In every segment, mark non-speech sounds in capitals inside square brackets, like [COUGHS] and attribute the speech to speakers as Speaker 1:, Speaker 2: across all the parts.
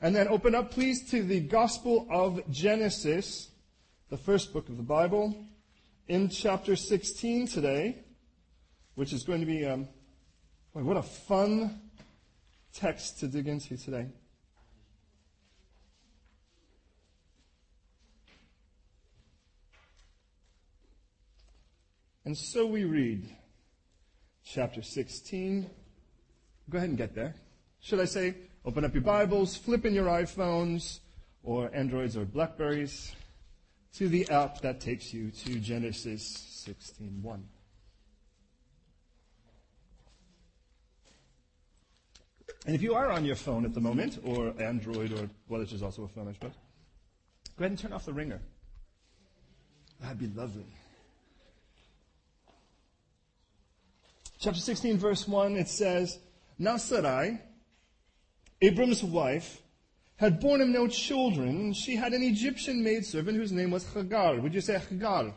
Speaker 1: And then open up, please, to the Gospel of Genesis, the first book of the Bible, in chapter 16 today, which is going to be, um, boy, what a fun text to dig into today. And so we read chapter 16. Go ahead and get there. Should I say, open up your Bibles, flip in your iPhones or Androids or Blackberries to the app that takes you to Genesis 16.1. And if you are on your phone at the moment, or Android, or, well, this is also a phone, I suppose, go ahead and turn off the ringer. That'd be lovely. Chapter 16, verse 1, it says, Now Sarai, Abram's wife, had borne him no children. She had an Egyptian maidservant whose name was Hagar. Would you say Hagar?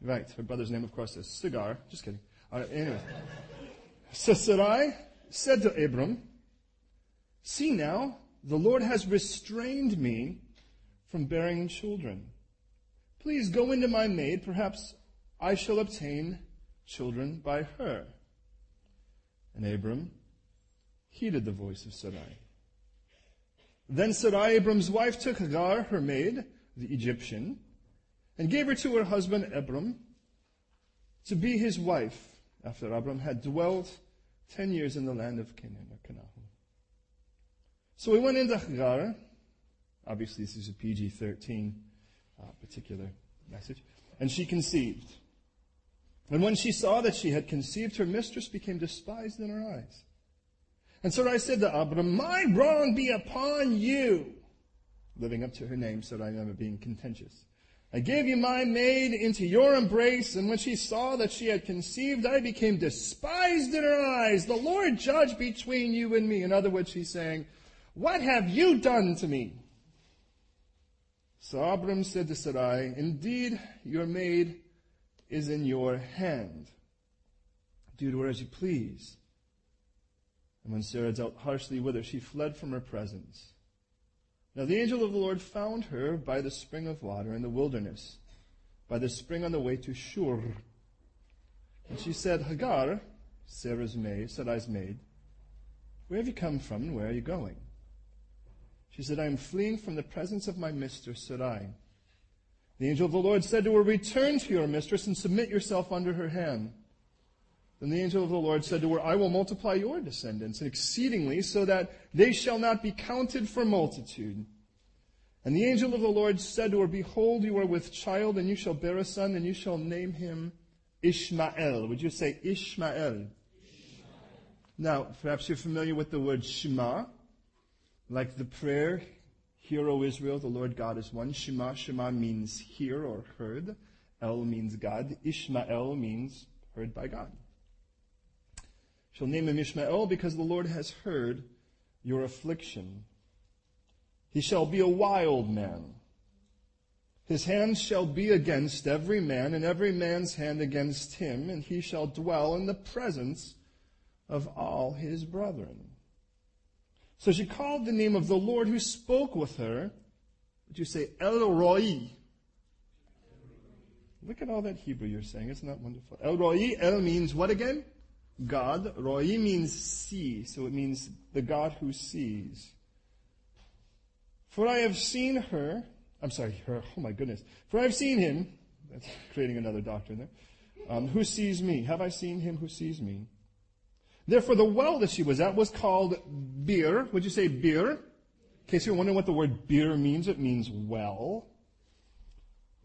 Speaker 1: Right. Her brother's name, of course, is Sigar. Just kidding. All right, anyway. So Sarai said to Abram, See now, the Lord has restrained me from bearing children. Please go into my maid. Perhaps I shall obtain children by her. And Abram heeded the voice of Sarai. Then Sarai, Abram's wife, took Hagar, her maid, the Egyptian, and gave her to her husband Abram to be his wife after Abram had dwelt ten years in the land of Canaan or Canaan. So we went into Hagar. Obviously, this is a PG 13 uh, particular message. And she conceived. And when she saw that she had conceived, her mistress became despised in her eyes. And Sarai said to Abram, My wrong be upon you. Living up to her name, Sarai never being contentious. I gave you my maid into your embrace, and when she saw that she had conceived, I became despised in her eyes. The Lord judge between you and me. In other words, she's saying, What have you done to me? So Abram said to Sarai, Indeed, your maid is in your hand. Do to her as you please. And when Sarah dealt harshly with her, she fled from her presence. Now the angel of the Lord found her by the spring of water in the wilderness, by the spring on the way to Shur. And she said, Hagar, Sarah's maid, Sarai's maid, where have you come from and where are you going? She said, I am fleeing from the presence of my mistress Sarai. The angel of the Lord said to her, Return to your mistress and submit yourself under her hand. Then the angel of the Lord said to her, I will multiply your descendants exceedingly so that they shall not be counted for multitude. And the angel of the Lord said to her, Behold, you are with child and you shall bear a son and you shall name him Ishmael. Would you say Ishmael? Ishmael. Now, perhaps you're familiar with the word Shema, like the prayer, Hear, O Israel, the Lord God is one. Shema, Shema means hear or heard. El means God. Ishmael means heard by God shall name him Ishmael because the Lord has heard your affliction. He shall be a wild man. His hand shall be against every man, and every man's hand against him, and he shall dwell in the presence of all his brethren. So she called the name of the Lord who spoke with her. Would you say El Roi? Look at all that Hebrew you're saying. Isn't that wonderful? El Roi, El means what again? God. Roi means see, so it means the God who sees. For I have seen her, I'm sorry, her, oh my goodness. For I have seen him, that's [LAUGHS] creating another doctrine there, um, who sees me. Have I seen him who sees me? Therefore, the well that she was at was called Beer. Would you say Beer? In case you're wondering what the word beer means, it means well.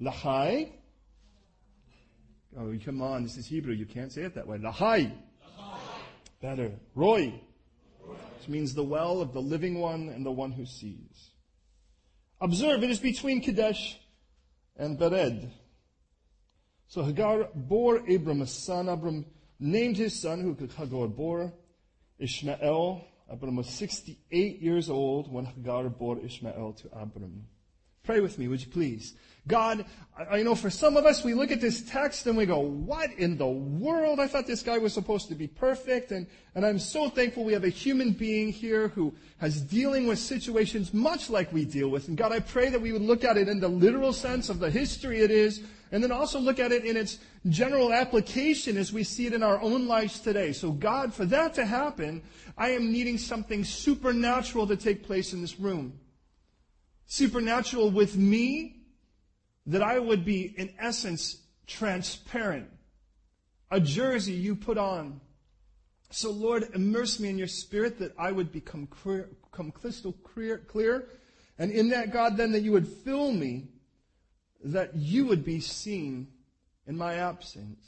Speaker 1: Lahai. Oh, come on, this is Hebrew. You can't say it that way. Lahai better. Roi, which means the well of the living one and the one who sees. Observe, it is between Kadesh and Bered. So Hagar bore Abram a son. Abram named his son, who could Hagar bore, Ishmael. Abram was 68 years old when Hagar bore Ishmael to Abram. Pray with me, would you please? God, I know for some of us, we look at this text and we go, what in the world? I thought this guy was supposed to be perfect. And, and I'm so thankful we have a human being here who has dealing with situations much like we deal with. And God, I pray that we would look at it in the literal sense of the history it is, and then also look at it in its general application as we see it in our own lives today. So God, for that to happen, I am needing something supernatural to take place in this room. Supernatural with me, that I would be, in essence, transparent. A jersey you put on. So, Lord, immerse me in your spirit that I would become, clear, become crystal clear, clear. And in that, God, then that you would fill me, that you would be seen in my absence.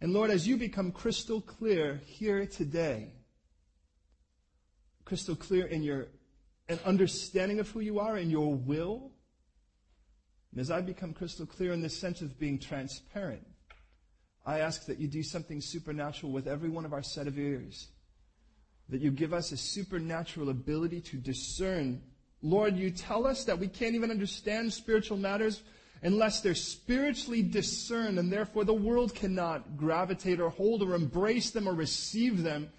Speaker 1: And Lord, as you become crystal clear here today, crystal clear in your an understanding of who you are and your will, and as I become crystal clear in this sense of being transparent, I ask that you do something supernatural with every one of our set of ears. That you give us a supernatural ability to discern. Lord, you tell us that we can't even understand spiritual matters unless they're spiritually discerned, and therefore the world cannot gravitate or hold or embrace them or receive them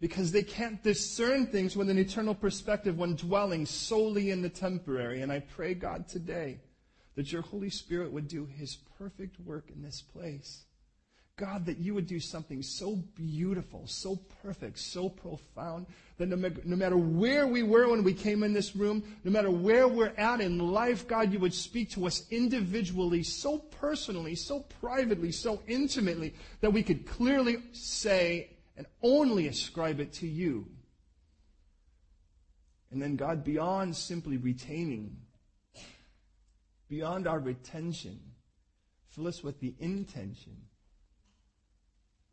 Speaker 1: because they can't discern things with an eternal perspective when dwelling solely in the temporary. And I pray, God, today that your Holy Spirit would do his perfect work in this place. God, that you would do something so beautiful, so perfect, so profound, that no, matter where we were when we came in this room, no matter where we're at in life, God, you would speak to us individually, so personally, so privately, so intimately, that we could clearly say and only ascribe it to you. And then, God, beyond simply retaining beyond our retention. Fill us with the intention,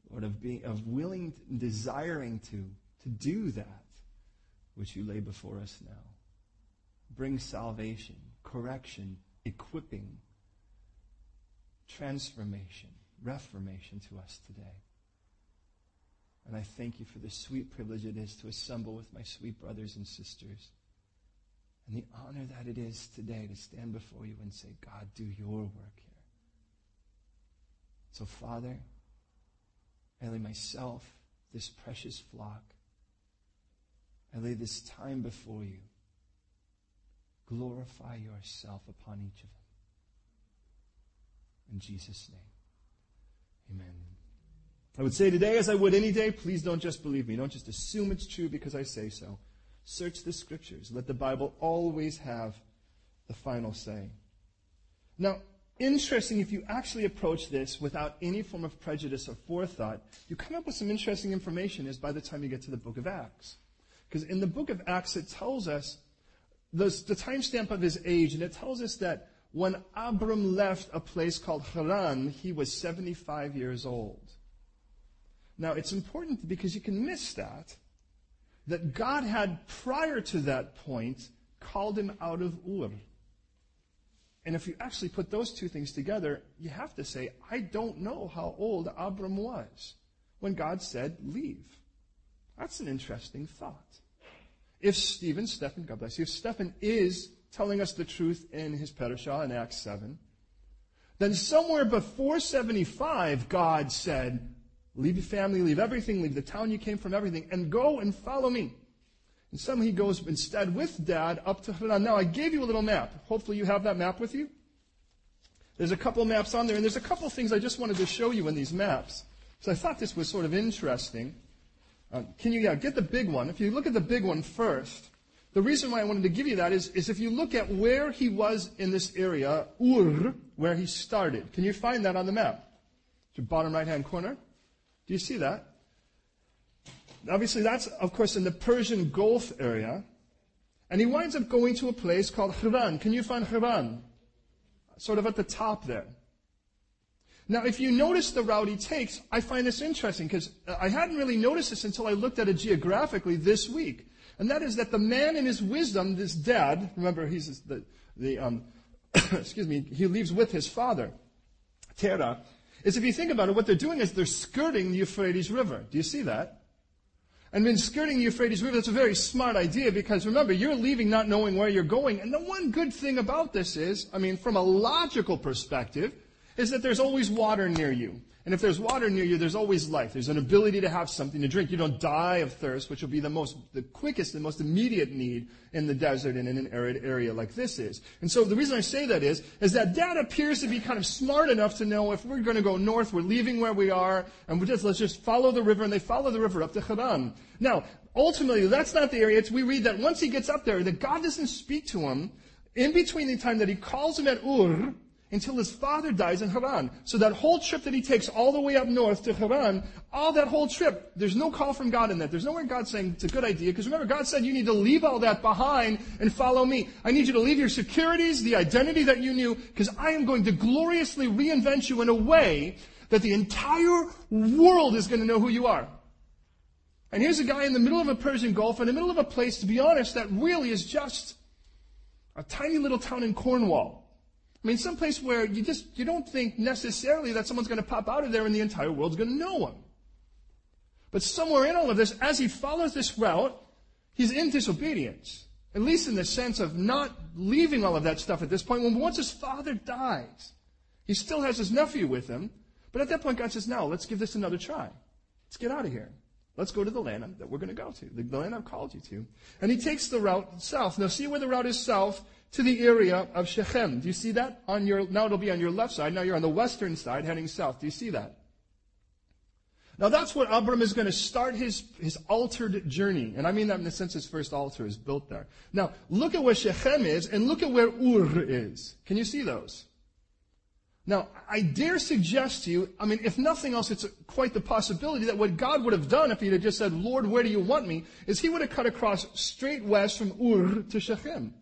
Speaker 1: Lord, of being of willing, desiring to, to do that which you lay before us now. Bring salvation, correction, equipping, transformation, reformation to us today. And I thank you for the sweet privilege it is to assemble with my sweet brothers and sisters and the honor that it is today to stand before you and say, God, do your work here. So, Father, I lay myself, this precious flock, I lay this time before you. Glorify yourself upon each of them. In Jesus' name, amen. I would say today, as I would any day, please don't just believe me. Don't just assume it's true because I say so. Search the scriptures. Let the Bible always have the final say. Now, interesting, if you actually approach this without any form of prejudice or forethought, you come up with some interesting information is by the time you get to the book of Acts. Because in the book of Acts, it tells us the, the timestamp of his age, and it tells us that when Abram left a place called Haran, he was 75 years old. Now, it's important because you can miss that that God had prior to that point called him out of Ur. And if you actually put those two things together, you have to say, I don't know how old Abram was when God said, leave. That's an interesting thought. If Stephen, Stephen, God bless you, if Stephen is telling us the truth in his Parashah in Acts 7, then somewhere before 75, God said, Leave your family, leave everything, leave the town you came from, everything, and go and follow me. And some he goes instead with dad up to Haran. Now I gave you a little map. Hopefully you have that map with you. There's a couple maps on there, and there's a couple things I just wanted to show you in these maps. So I thought this was sort of interesting. Uh, can you, yeah, get the big one? If you look at the big one first, the reason why I wanted to give you that is, is if you look at where he was in this area, Ur, where he started. Can you find that on the map? It's Your bottom right hand corner. Do you see that? Obviously, that's, of course, in the Persian Gulf area. And he winds up going to a place called Haran. Can you find Haran? Sort of at the top there. Now, if you notice the route he takes, I find this interesting because I hadn't really noticed this until I looked at it geographically this week. And that is that the man in his wisdom, this dad, remember he's the, the um, [COUGHS] excuse me, he leaves with his father, Terah, is if you think about it, what they're doing is they're skirting the Euphrates River. Do you see that? and been skirting the Euphrates River, that's a very smart idea because remember, you're leaving not knowing where you're going. And the one good thing about this is, I mean, from a logical perspective, is that there's always water near you. And if there's water near you, there's always life. There's an ability to have something to drink. You don't die of thirst, which will be the most, the quickest and most immediate need in the desert and in an arid area like this is. And so the reason I say that is, is that dad appears to be kind of smart enough to know if we're going to go north, we're leaving where we are, and we just, let's just follow the river, and they follow the river up to Haran. Now, ultimately, that's not the area. It's, we read that once he gets up there, that God doesn't speak to him in between the time that he calls him at Ur, until his father dies in Haran. So that whole trip that he takes all the way up north to Haran, all that whole trip, there's no call from God in that. There's nowhere God saying it's a good idea. Because remember, God said you need to leave all that behind and follow me. I need you to leave your securities, the identity that you knew, because I am going to gloriously reinvent you in a way that the entire world is going to know who you are. And here's a guy in the middle of a Persian Gulf, in the middle of a place, to be honest, that really is just a tiny little town in Cornwall. I mean, someplace where you just, you don't think necessarily that someone's going to pop out of there and the entire world's going to know him. But somewhere in all of this, as he follows this route, he's in disobedience. At least in the sense of not leaving all of that stuff at this point. When once his father dies, he still has his nephew with him. But at that point, God says, now, let's give this another try. Let's get out of here. Let's go to the land that we're going to go to, the land I've called you to. And he takes the route south. Now, see where the route is south? to the area of Shechem. Do you see that? On your, now it'll be on your left side. Now you're on the western side heading south. Do you see that? Now that's where Abram is going to start his, his altered journey. And I mean that in the sense his first altar is built there. Now, look at where Shechem is and look at where Ur is. Can you see those? Now, I dare suggest to you, I mean, if nothing else, it's quite the possibility that what God would have done if he had just said, Lord, where do you want me? Is he would have cut across straight west from Ur to Shechem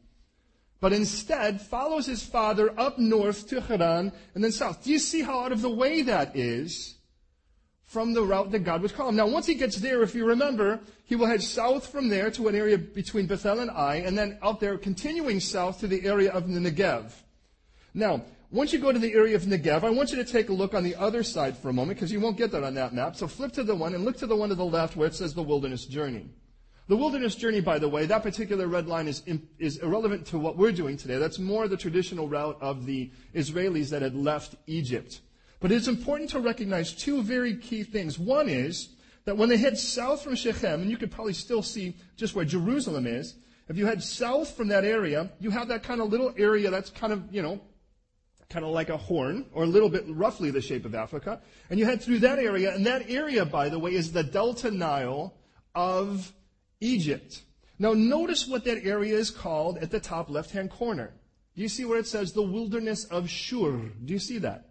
Speaker 1: but instead follows his father up north to Haran and then south. Do you see how out of the way that is from the route that God would call Him? Now, once he gets there, if you remember, he will head south from there to an area between Bethel and Ai, and then out there, continuing south to the area of the Negev. Now, once you go to the area of Negev, I want you to take a look on the other side for a moment, because you won't get that on that map. So flip to the one and look to the one to the left where it says the wilderness journey. The wilderness journey, by the way, that particular red line is, is irrelevant to what we're doing today. That's more the traditional route of the Israelis that had left Egypt. But it's important to recognize two very key things. One is that when they head south from Shechem, and you could probably still see just where Jerusalem is, if you head south from that area, you have that kind of little area that's kind of, you know, kind of like a horn, or a little bit roughly the shape of Africa. And you head through that area, and that area, by the way, is the Delta Nile of Egypt. Now notice what that area is called at the top left-hand corner. Do you see where it says the wilderness of Shur? Do you see that?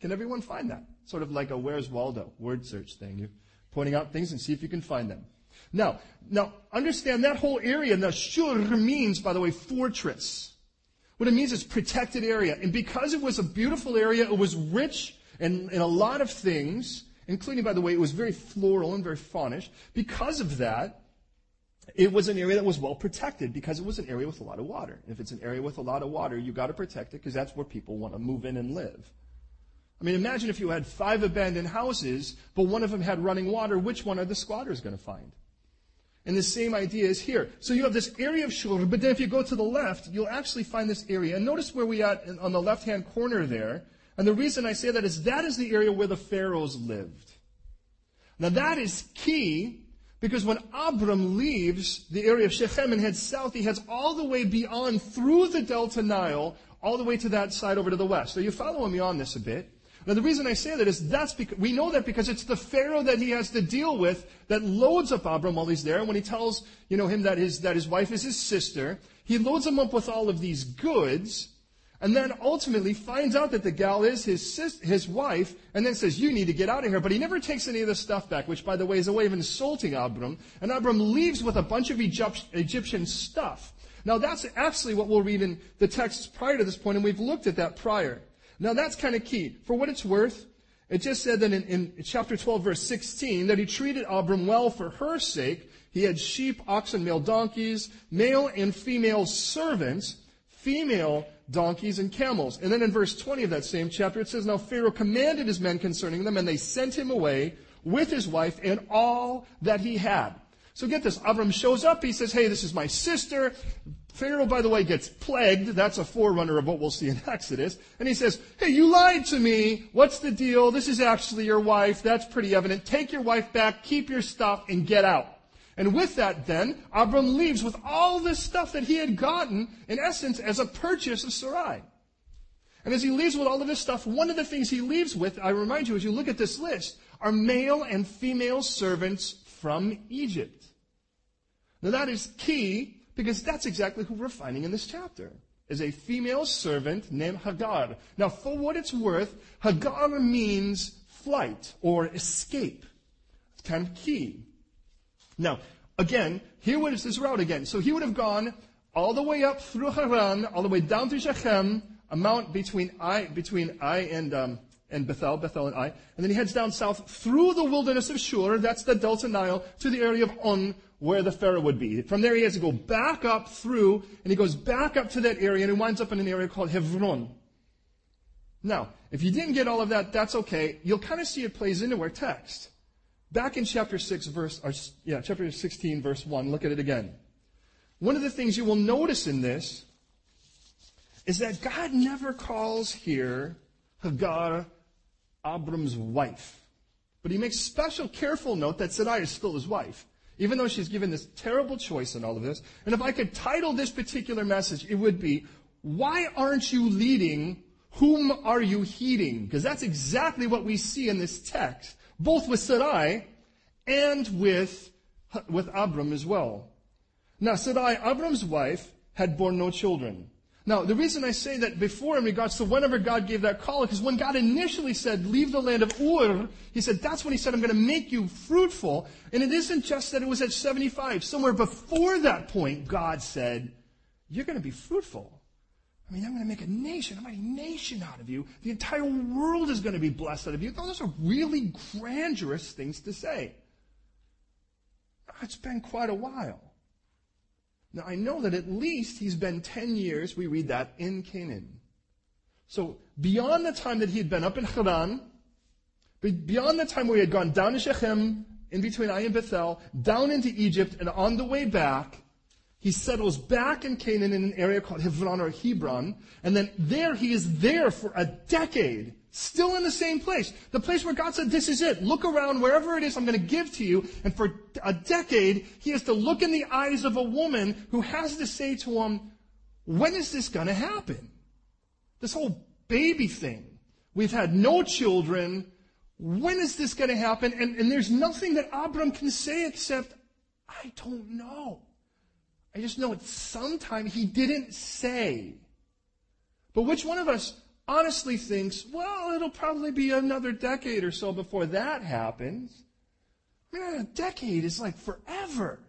Speaker 1: Can everyone find that? Sort of like a Where's Waldo word search thing. You're pointing out things and see if you can find them. Now, now understand that whole area. Now Shur means, by the way, fortress. What it means is protected area. And because it was a beautiful area, it was rich in, in a lot of things, including, by the way, it was very floral and very faunish. Because of that, it was an area that was well protected because it was an area with a lot of water. If it's an area with a lot of water, you got to protect it because that's where people want to move in and live. I mean, imagine if you had five abandoned houses, but one of them had running water. Which one are the squatters going to find? And the same idea is here. So you have this area of Shur, but then if you go to the left, you'll actually find this area. And notice where we at on the left-hand corner there. And the reason I say that is that is the area where the pharaohs lived. Now that is key because when Abram leaves the area of Shechem and heads south, he heads all the way beyond through the Delta Nile, all the way to that side over to the west. So you following me on this a bit? Now the reason I say that is that's because we know that because it's the Pharaoh that he has to deal with that loads up Abram while he's there. When he tells, you know, him that his, that his wife is his sister, he loads him up with all of these goods and then ultimately finds out that the gal is his, sis, his wife, and then says, You need to get out of here. But he never takes any of the stuff back, which, by the way, is a way of insulting Abram. And Abram leaves with a bunch of Egyptian stuff. Now, that's actually what we'll read in the texts prior to this point, and we've looked at that prior. Now, that's kind of key. For what it's worth, it just said that in, in chapter 12, verse 16, that he treated Abram well for her sake. He had sheep, oxen, male donkeys, male and female servants, female donkeys and camels. And then in verse 20 of that same chapter, it says, Now Pharaoh commanded his men concerning them, and they sent him away, with his wife and all that he had. So get this. Abram shows up. He says, Hey, this is my sister. Pharaoh, by the way, gets plagued. That's a forerunner of what we'll see in [LAUGHS] Exodus. And he says, Hey, you lied to me. What's the deal? This is actually your wife. That's pretty evident. Take your wife back, keep your stuff, and get out. And with that, then, Abram leaves with all this stuff that he had gotten, in essence, as a purchase of Sarai. And as he leaves with all of this stuff, one of the things he leaves with, I remind you as you look at this list, are male and female servants from Egypt. Now that is key because that's exactly who we're finding in this chapter. Is a female servant named Hagar. Now for what it's worth, Hagar means flight or escape. It's kind of key. Now, again, here what is this route again? So he would have gone all the way up through Haran, all the way down to Shechem, a mount between Ai, between Ai and, um, and Bethel, Bethel and Ai. And then he heads down south through the wilderness of Shur, that's the Delta Nile, to the area of On, where the Pharaoh would be. From there he has to go back up through, and he goes back up to that area, and he winds up in an area called Hebron. Now, if you didn't get all of that, that's okay. You'll kind of see it plays into our text. Back in chapter 6, verse, or, yeah, chapter 16, verse 1, look at it again. One of the things you will notice in this is that God never calls here Hagar Abram's wife. But he makes special careful note that Sarai is still his wife, even though she's given this terrible choice in all of this. And if I could title this particular message, it would be, Why aren't you leading? Whom are you heeding? Because that's exactly what we see in this text both with Sarai and with, with Abram as well. Now, Sarai, Abram's wife, had borne no children. Now, the reason I say that before in regards to whenever God gave that call, because when God initially said, leave the land of Ur, He said, that's when He said, I'm going to make you fruitful. And it isn't just that it was at 75. Somewhere before that point, God said, you're going to be fruitful. I mean, I'm going to make a nation, a mighty nation out of you. The entire world is going to be blessed out of you. Those are really grandiose things to say. It's been quite a while. Now, I know that at least he's been 10 years, we read that, in Canaan. So, beyond the time that he had been up in Haran, beyond the time where he had gone down to Shechem, in between Ai and Bethel, down into Egypt, and on the way back, he settles back in Canaan in an area called Hebron or Hebron, and then there he is there for a decade, still in the same place. The place where God said, this is it. Look around wherever it is I'm going to give to you. And for a decade, he has to look in the eyes of a woman who has to say to him, when is this going to happen? This whole baby thing. We've had no children. When is this going to happen? And, and there's nothing that Abram can say except, I don't know. I just know it's sometime he didn't say. But which one of us honestly thinks, well, it'll probably be another decade or so before that happens? I mean, a decade is like forever.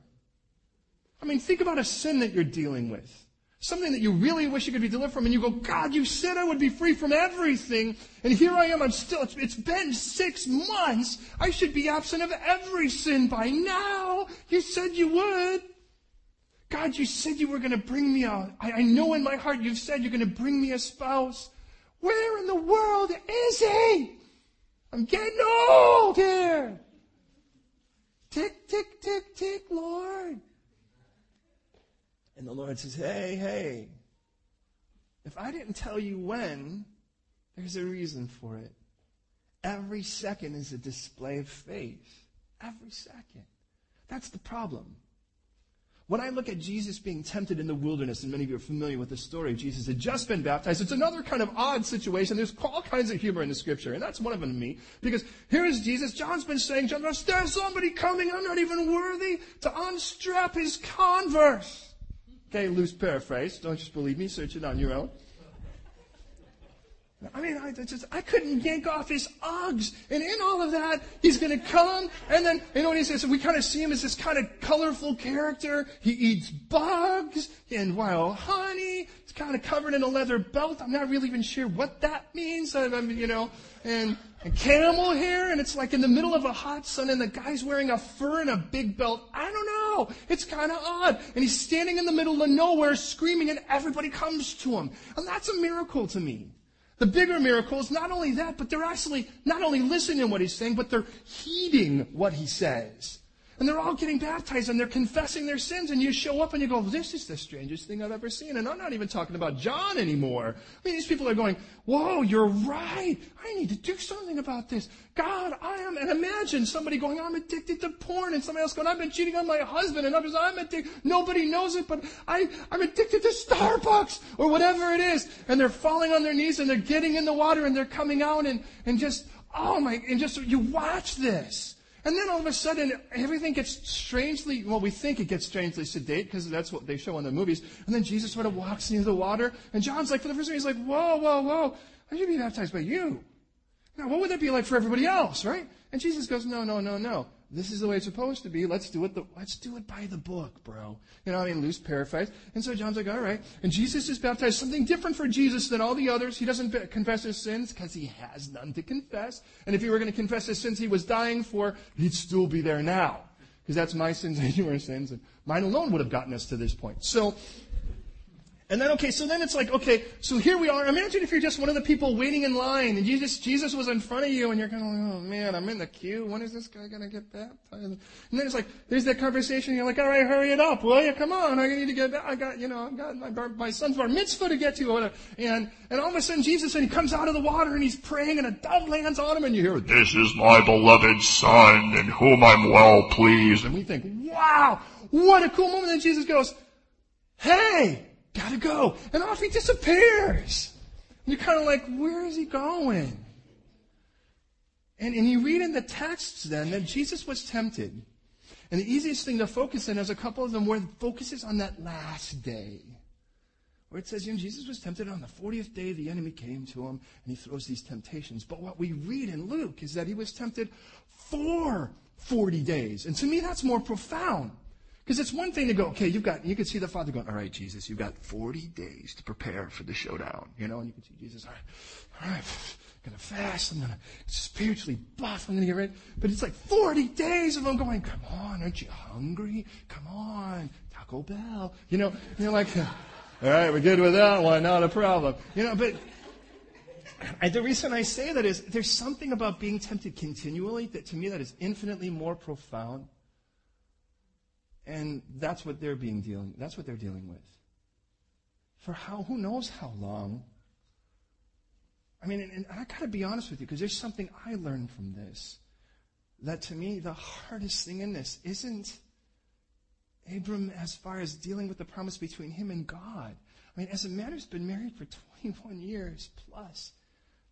Speaker 1: I mean, think about a sin that you're dealing with. Something that you really wish you could be delivered from, and you go, God, you said I would be free from everything, and here I am, I'm still, it's, it's been six months. I should be absent of every sin by now. You said you would. God, you said you were going to bring me a, I, I know in my heart you've said you're going to bring me a spouse. Where in the world is he? I'm getting old here. Tick, tick, tick, tick, Lord. And the Lord says, hey, hey, if I didn't tell you when, there's a reason for it. Every second is a display of faith. Every second. That's the problem. When I look at Jesus being tempted in the wilderness, and many of you are familiar with the story, Jesus had just been baptized. It's another kind of odd situation. There's all kinds of humor in the scripture, and that's one of them to me. Because here is Jesus. John's been saying, John, there's somebody coming. I'm not even worthy to unstrap his converse. Okay, loose paraphrase. Don't just believe me. Search it on your own. I mean, I just, I couldn't yank off his Uggs. And in all of that, he's going to come. And then, you know what he says? We kind of see him as this kind of colorful character. He eats bugs and wild honey. He's kind of covered in a leather belt. I'm not really even sure what that means. I, I mean, you know, and, and camel hair. And it's like in the middle of a hot sun and the guy's wearing a fur and a big belt. I don't know. It's kind of odd. And he's standing in the middle of nowhere screaming and everybody comes to him. And that's a miracle to me. The bigger miracle is not only that, but they're actually not only listening to what he's saying, but they're heeding what he says. And they're all getting baptized and they're confessing their sins. And you show up and you go, this is the strangest thing I've ever seen. And I'm not even talking about John anymore. I mean, these people are going, whoa, you're right. I need to do something about this. God, I am. And imagine somebody going, I'm addicted to porn. And somebody else going, I've been cheating on my husband. And others, I'm addicted. Nobody knows it, but I, I'm addicted to Starbucks or whatever it is. And they're falling on their knees and they're getting in the water and they're coming out and, and just, oh my, and just, you watch this. And then all of a sudden, everything gets strangely, well, we think it gets strangely sedate because that's what they show in the movies. And then Jesus sort of walks into the water, and John's like, for the first time, he's like, whoa, whoa, whoa, I should be baptized by you. Now, what would that be like for everybody else, right? And Jesus goes, no, no, no, no. This is the way it's supposed to be. Let's do it. The, let's do it by the book, bro. You know, what I mean, loose paraphrase. And so John's like, all right. And Jesus is baptized. Something different for Jesus than all the others. He doesn't confess his sins because he has none to confess. And if he were going to confess his sins he was dying for, he'd still be there now. Because that's my sins and [LAUGHS] your sins. And mine alone would have gotten us to this point. So, and then, okay, so then it's like, okay, so here we are. Imagine if you're just one of the people waiting in line and Jesus, Jesus was in front of you and you're kind of like, oh man, I'm in the queue. When is this guy going to get baptized? And then it's like, there's that conversation. You're like, all right, hurry it up, will you? Come on. I need to get, I got, you know, I've got my, my son's bar mitzvah to get to. And, and all of a sudden Jesus, and he comes out of the water and he's praying and a dove lands on him and you hear, this is my beloved son in whom I'm well pleased. And we think, wow, what a cool moment. And Jesus goes, hey, Gotta go. And off he disappears. And you're kind of like, where is he going? And, and you read in the texts then that Jesus was tempted. And the easiest thing to focus in is a couple of them where it focuses on that last day. Where it says, you know, Jesus was tempted on the 40th day, the enemy came to him, and he throws these temptations. But what we read in Luke is that he was tempted for 40 days. And to me, that's more profound. Because it's one thing to go, okay, you've got, you can see the Father going, all right, Jesus, you've got 40 days to prepare for the showdown, you know, and you can see Jesus, all right, all right, I'm going to fast, I'm going to spiritually buff, I'm going to get ready. But it's like 40 days of them going, come on, aren't you hungry? Come on, Taco Bell, you know, and you're like, all right, we're good with that one, not a problem. You know, but the reason I say that is there's something about being tempted continually that to me that is infinitely more profound and that's what they're being dealing, that's what they're dealing with. For how, who knows how long? I mean, and, and I gotta be honest with you, because there's something I learned from this. That to me, the hardest thing in this isn't Abram as far as dealing with the promise between him and God. I mean, as a man who's been married for [LAUGHS] 21 years plus,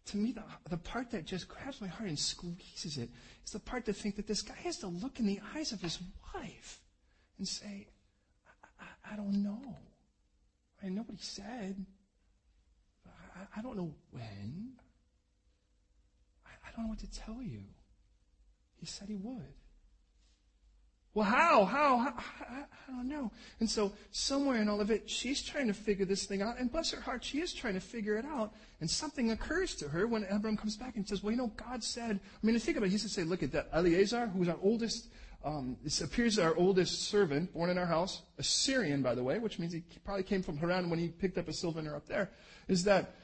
Speaker 1: to me, the, the part that just grabs my heart and squeezes it is the part to think that this guy has to look in the eyes of his wife and say, I, I, I don't know. What he said. I, I don't know when. I, I don't know what to tell you. He said he would. Well, how? How? how? I, I don't know. And so, somewhere in all of it, she's trying to figure this thing out. And bless her heart, she is trying to figure it out. And something occurs to her when Abram comes back and says, Well, you know, God said, I mean, think about it. He to say, Look at that. Eleazar, who was our oldest um, this appears our oldest servant, born in our house, a Syrian, by the way, which means he probably came from Haran when he picked up a Sylvaner up there, is that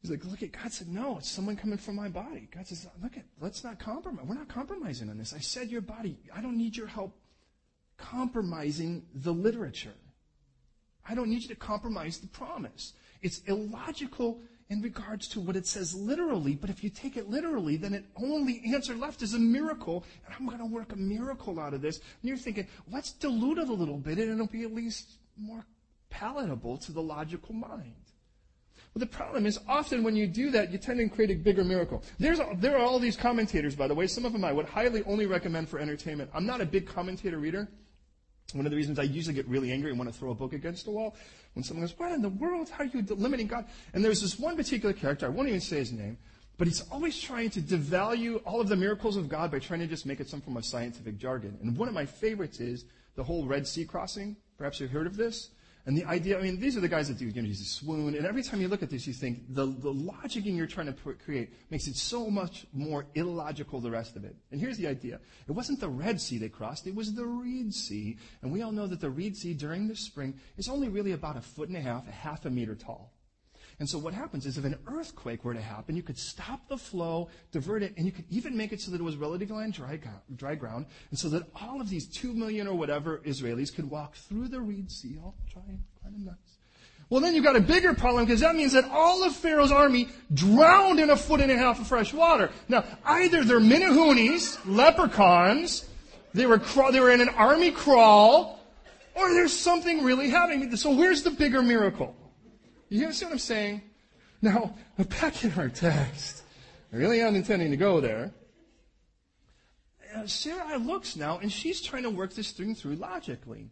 Speaker 1: he's like, look at, God said, no, it's someone coming from my body. God says, look at, let's not compromise. We're not compromising on this. I said your body, I don't need your help compromising the literature. I don't need you to compromise the promise. It's illogical in regards to what it says literally, but if you take it literally, then it only answer left is a miracle, and I'm going to work a miracle out of this. And you're thinking, let's dilute it a little bit, and it'll be at least more palatable to the logical mind. Well, the problem is often when you do that, you tend to create a bigger miracle. There's, there are all these commentators, by the way. Some of them I would highly only recommend for entertainment. I'm not a big commentator reader. One of the reasons I usually get really angry and want to throw a book against the wall when someone goes, What in the world? How are you limiting God? And there's this one particular character, I won't even say his name, but he's always trying to devalue all of the miracles of God by trying to just make it some form of scientific jargon. And one of my favorites is the whole Red Sea crossing. Perhaps you've heard of this. And the idea, I mean, these are the guys that do, you know, Jesus swoon. And every time you look at this, you think the, the logicing you're trying to put, create makes it so much more illogical, the rest of it. And here's the idea. It wasn't the Red Sea they crossed, it was the Reed Sea. And we all know that the Reed Sea during the spring is only really about a foot and a half, a half a meter tall. And so what happens is if an earthquake were to happen, you could stop the flow, divert it, and you could even make it so that it was relatively dry, dry ground, and so that all of these two million or whatever Israelis could walk through the Reed Sea, all dry and kind nice. Well, then you've got a bigger problem because that means that all of Pharaoh's army drowned in a foot and a half of fresh water. Now, either they're Menehunes, leprechauns, they were, they were in an army crawl, or there's something really happening. So where's the bigger miracle? You understand what I'm saying? Now, back in our text, I really am intending to go there. Uh, Sarah looks now, and she's trying to work this thing through logically.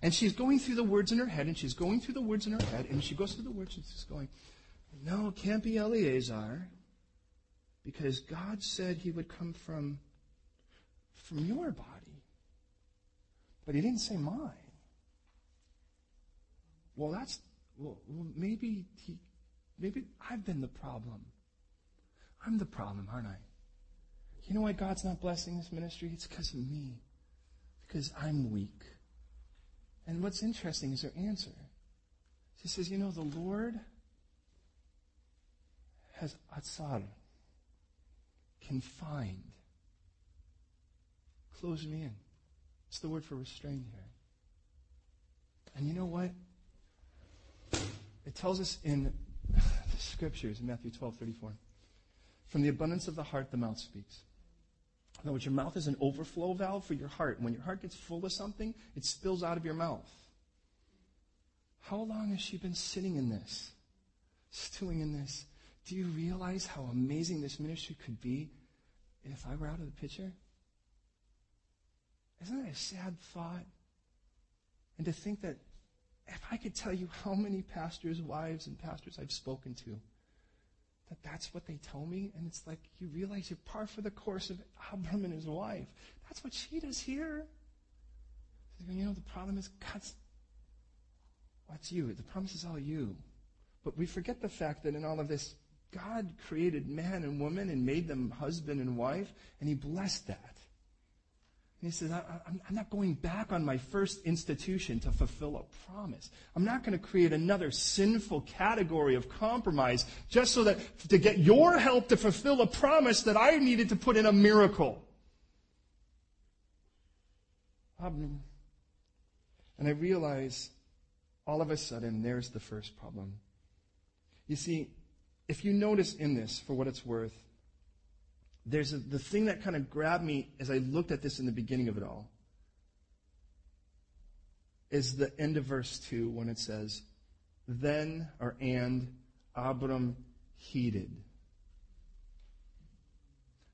Speaker 1: And she's going through the words in her head, and she's going through the words in her head, and she goes through the words, and she's going, No, it can't be Eleazar, because God said he would come from, from your body. But he didn't say mine. Well, that's well, maybe he, maybe I've been the problem. I'm the problem, aren't I? You know why God's not blessing this ministry? It's because of me. Because I'm weak. And what's interesting is her answer. She says, you know, the Lord has atzar, confined, closed me in. It's the word for restrained here. And you know what? It tells us in [SIGHS] the scriptures, in Matthew 12, 34, from the abundance of the heart, the mouth speaks. In other words, your mouth is an overflow valve for your heart. When your heart gets full of something, it spills out of your mouth. How long has she been sitting in this? Stewing in this? Do you realize how amazing this ministry could be if I were out of the picture? Isn't that a sad thought? And to think that if I could tell you how many pastors' wives and pastors I've spoken to, that that's what they tell me, and it's like you realize you're par for the course of Abram and his wife. That's what she does here. You know, the problem is God's, what's you? The promise is all you. But we forget the fact that in all of this, God created man and woman and made them husband and wife, and he blessed that. And he says, I, am not going back on my first institution to fulfill a promise. I'm not going to create another sinful category of compromise just so that to get your help to fulfill a promise that I needed to put in a miracle. And I realize all of a sudden there's the first problem. You see, if you notice in this, for what it's worth, there's a, the thing that kind of grabbed me as I looked at this in the beginning of it all is the end of verse 2 when it says, Then or and Abram heeded.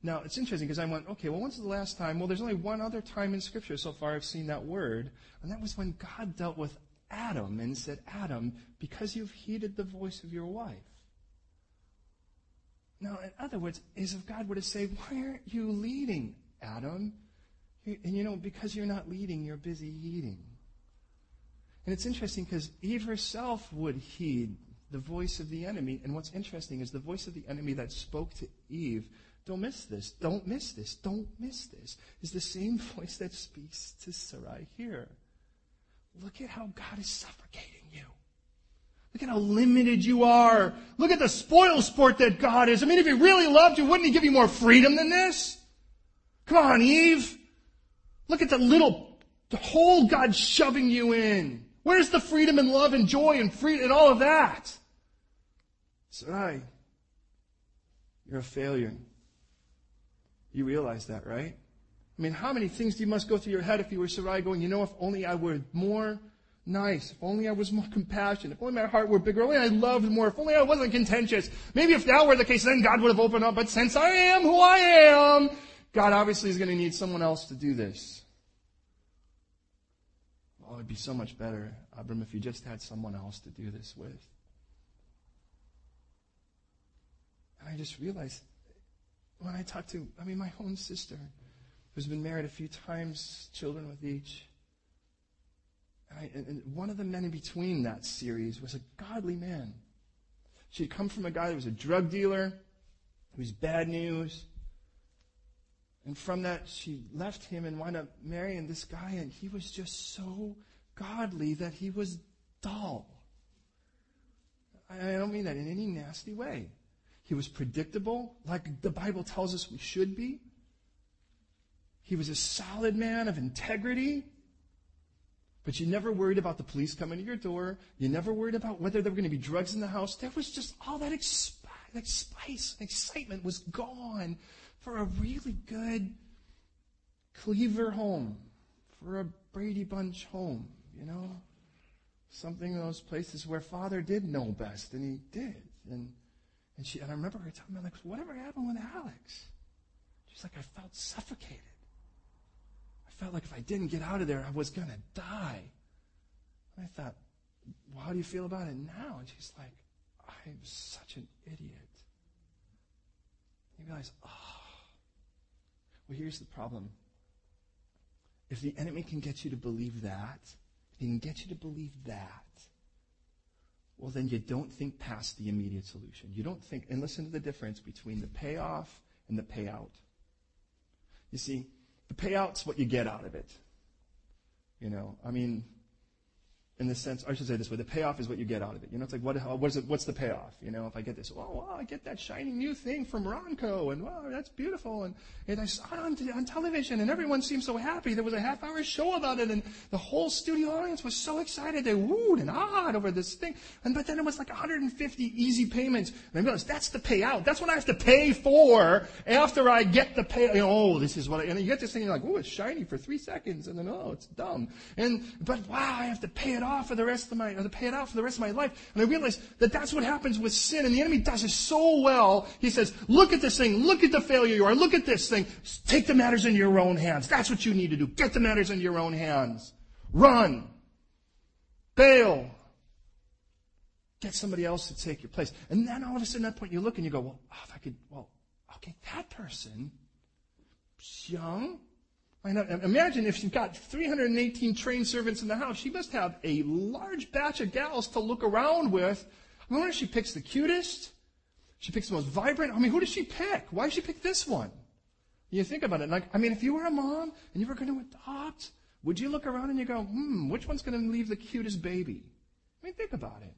Speaker 1: Now, it's interesting because I went, okay, well, when's the last time? Well, there's only one other time in Scripture so far I've seen that word, and that was when God dealt with Adam and said, Adam, because you've heeded the voice of your wife. Now, in other words, is if God were to say, Why aren't you leading, Adam? And you know, because you're not leading, you're busy eating. And it's interesting because Eve herself would heed the voice of the enemy. And what's interesting is the voice of the enemy that spoke to Eve, don't miss this, don't miss this, don't miss this, is the same [LAUGHS] voice that speaks to Sarai here. Look at how God is suffocating. Look at how limited you are. Look at the spoil sport that God is. I mean, if He really loved you, wouldn't He give you more freedom than this? Come on, Eve. Look at the little hole God's shoving you in. Where's the freedom and love and joy and freedom and all of that? Sarai, you're a failure. You realize that, right? I mean, how many things do you must go through your head if you were Sarai going, you know, if only I were more nice. If only I was more compassionate. If only my heart were bigger. If only I loved more. If only I wasn't contentious. Maybe if that were the case, then God would have opened up. But since I am who I am, God obviously is going to need someone else to do this. Oh, it'd be so much better, Abram, if you just had someone else to do this with. And I just realized when I talked to, I mean, my own sister, who's been married a few times, children with each, I, and one of the men in between that series was a godly man. She had come from a guy that was a drug dealer, who was bad news. And from that, she left him and wound up marrying this guy, and he was just so godly that he was dull. I don't mean that in any nasty way. He was predictable, like the Bible tells us we should be. He was a solid man of integrity. But you never worried about the police coming to your door. You never worried about whether there were going to be drugs in the house. There was just all that, exp- that spice and excitement was gone for a really good Cleaver home, for a Brady Bunch home, you know? Something in those places where father did know best, and he did. And, and, she, and I remember her telling me, like, whatever happened with Alex? She's like, I felt suffocated. I felt like if I didn't get out of there, I was going to die. And I thought, well, how do you feel about it now? And she's like, I'm such an idiot. You realize, oh. Well, here's the problem. If the enemy can get you to believe that, he can get you to believe that, well, then you don't think past the immediate solution. You don't think, and listen to the difference between the payoff and the payout. You see, the payout's what you get out of it. You know, I mean, in the sense, I should say this way, the payoff is what you get out of it. You know, it's like, what, what is it, what's the payoff? You know, if I get this, oh, wow, I get that shiny new thing from Ronco, and wow, that's beautiful, and, and I saw it on, on television, and everyone seemed so happy. There was a half hour show about it, and the whole studio audience was so excited. They wooed and awed over this thing. And, but then it was like 150 easy payments. And I realized that's the payout. That's what I have to pay for after I get the pay. You know, oh, this is what I, and you get this thing, you're like, oh, it's shiny for three seconds, and then, oh, it's dumb. And, but wow, I have to pay it off off for the rest of my, or to pay it out for the rest of my life. And I realize that that's what happens with sin. And the enemy does it so well. He says, look at this thing. Look at the failure you are. Look at this thing. Take the matters in your own hands. That's what you need to do. Get the matters in your own hands. Run. Bail. Get somebody else to take your place. And then all of a sudden at that point you look and you go, well, oh, if I could, well, okay, that person, young, Imagine if she's got 318 trained servants in the house. She must have a large batch of gals to look around with. I wonder if she picks the cutest. She picks the most vibrant. I mean, who does she pick? Why does she pick this one? You think about it. Like, I mean, if you were a mom and you were going to adopt, would you look around and you go, hmm, which one's going to leave the cutest baby? I mean, think about it.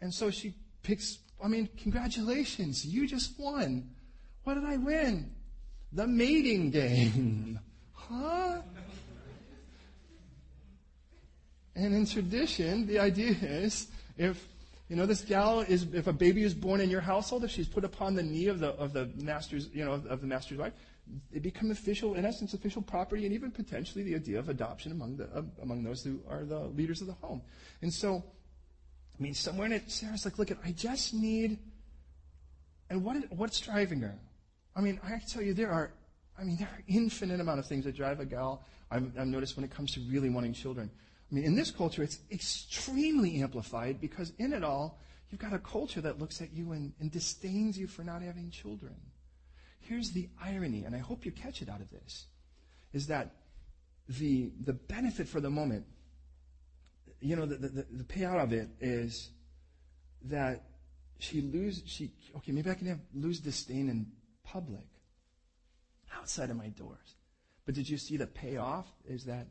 Speaker 1: And so she picks, I mean, congratulations. You just won. What did I win? The mating game. [LAUGHS] Huh? And in tradition, the idea is if you know this gal is if a baby is born in your household, if she's put upon the knee of the of the master's you know of the master's wife, it become official in essence official property and even potentially the idea of adoption among the uh, among those who are the leaders of the home. And so, I mean, somewhere in it, Sarah's like, look, at I just need. And what is, what's driving her? I mean, I tell you there are, I mean, there are infinite amount of things that drive a gal. I've, I've noticed when it comes to really wanting children. I mean, in this culture, it's extremely amplified because in it all, you've got a culture that looks at you and, and disdains you for not having children. Here's the irony, and I hope you catch it out of this, is that the, the benefit for the moment, you know, the, the, the payout of it is that she lose she okay maybe I can have lose disdain and public, outside of my doors. But did you see the payoff is that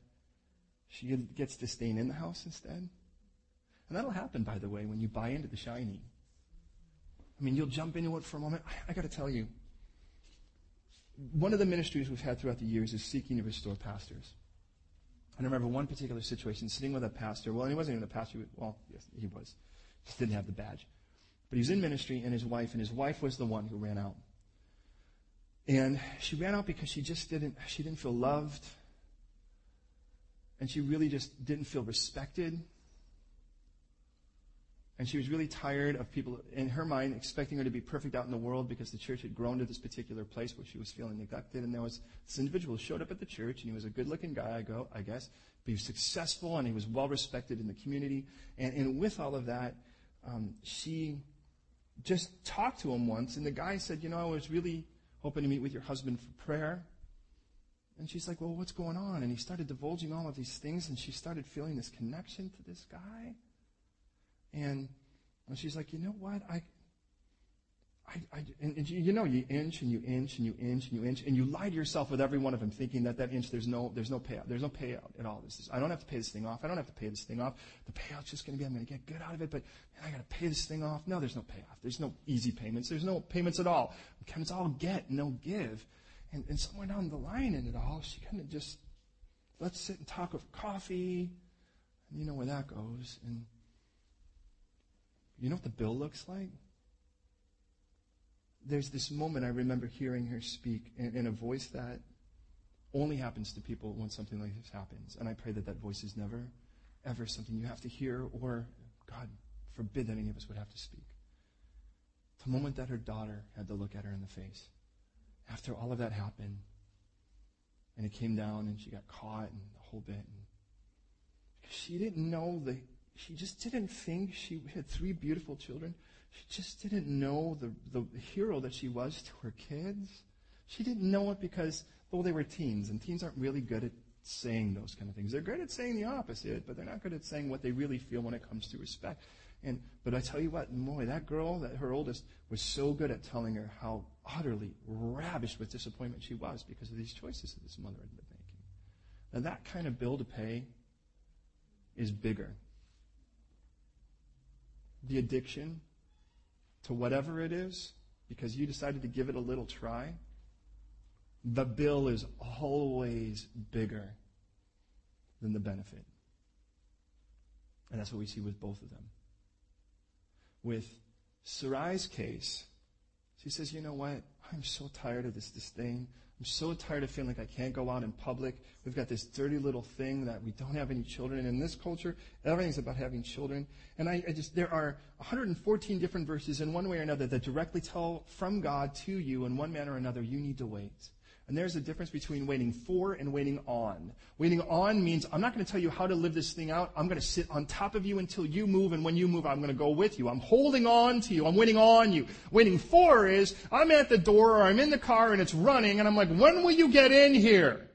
Speaker 1: she gets to stay in the house instead? And that'll happen, by the way, when you buy into the shiny. I mean, you'll jump into it for a moment. I, I got to tell you, one of the ministries we've had throughout the years is seeking to restore pastors. And I remember one particular situation, sitting with a pastor. Well, he wasn't even a pastor. Well, yes, he was. Just didn't have the badge. But he was in ministry, and his wife, and his wife was the one who ran out. And she ran out because she just didn't, she didn't feel loved. And she really just didn't feel respected. And she was really tired of people, in her mind, expecting her to be perfect out in the world because the church had grown to this particular place where she was feeling neglected. And there was this individual who showed up at the church, and he was a good looking guy, I, go, I guess. But he was successful, and he was well respected in the community. And, and with all of that, um, she just talked to him once, and the guy said, You know, I was really hoping to meet with your husband for prayer. And she's like, Well, what's going on? And he started divulging all of these things, and she started feeling this connection to this guy. And, and she's like, You know what? I, I, I, and, and you know, you inch and you inch and you inch and you inch, and you lie to yourself with every one of them, thinking that that inch there's no there's no payout. There's no payout at all. This is, I don't have to pay this thing off. I don't have to pay this thing off. The payout's just going to be I'm going to get good out of it, but man, I got to pay this thing off. No, there's no payoff. There's no easy payments. There's no payments at all. It's all get, no give. And, and somewhere down the line in it all, she kind of just let's sit and talk of coffee. And you know where that goes. And you know what the bill looks like? There's this moment I remember hearing her speak in, in, a voice that only happens to people when something like this happens. And I pray that that voice is never, ever something you have to hear or, God forbid that any of us would have to speak. The moment that her daughter had to look at her in the face, after all of that happened, and it came down and she got caught and the whole bit. And she didn't know the, she just didn't think she had three beautiful children. She just didn't know the, the hero that she was to her kids. She didn't know it because, well, they were teens, and teens aren't really good at saying those kind of things. They're good at saying the opposite, but they're not good at saying what they really feel when it comes to respect. And but I tell you what, boy, that girl, that her oldest, was so good at telling her how utterly ravished with disappointment she was because of these choices that this mother had been making. Now that kind of bill to pay is bigger. The addiction to whatever it is because you decided to give it a little try, the bill is always bigger than the benefit. And that's what we see with both of them. With Sarai's case, she says, You know what? I'm so tired of this disdain. I'm so tired of feeling like I can't go out in public. We've got this dirty little thing that we don't have any children. And in this culture, everything's about having children. And I, I, just, there are 114 different verses in one way or another that directly tell from God to you in one manner or another, you need to wait. And there's a difference between waiting for and waiting on. Waiting on means I'm not going to tell you how to live this thing out. I'm going to sit on top of you until you move, and when you move, I'm going to go with you. I'm holding on to you. I'm waiting on you. Waiting for is I'm at the door or I'm in the car and it's running, and I'm like, when will you get in here?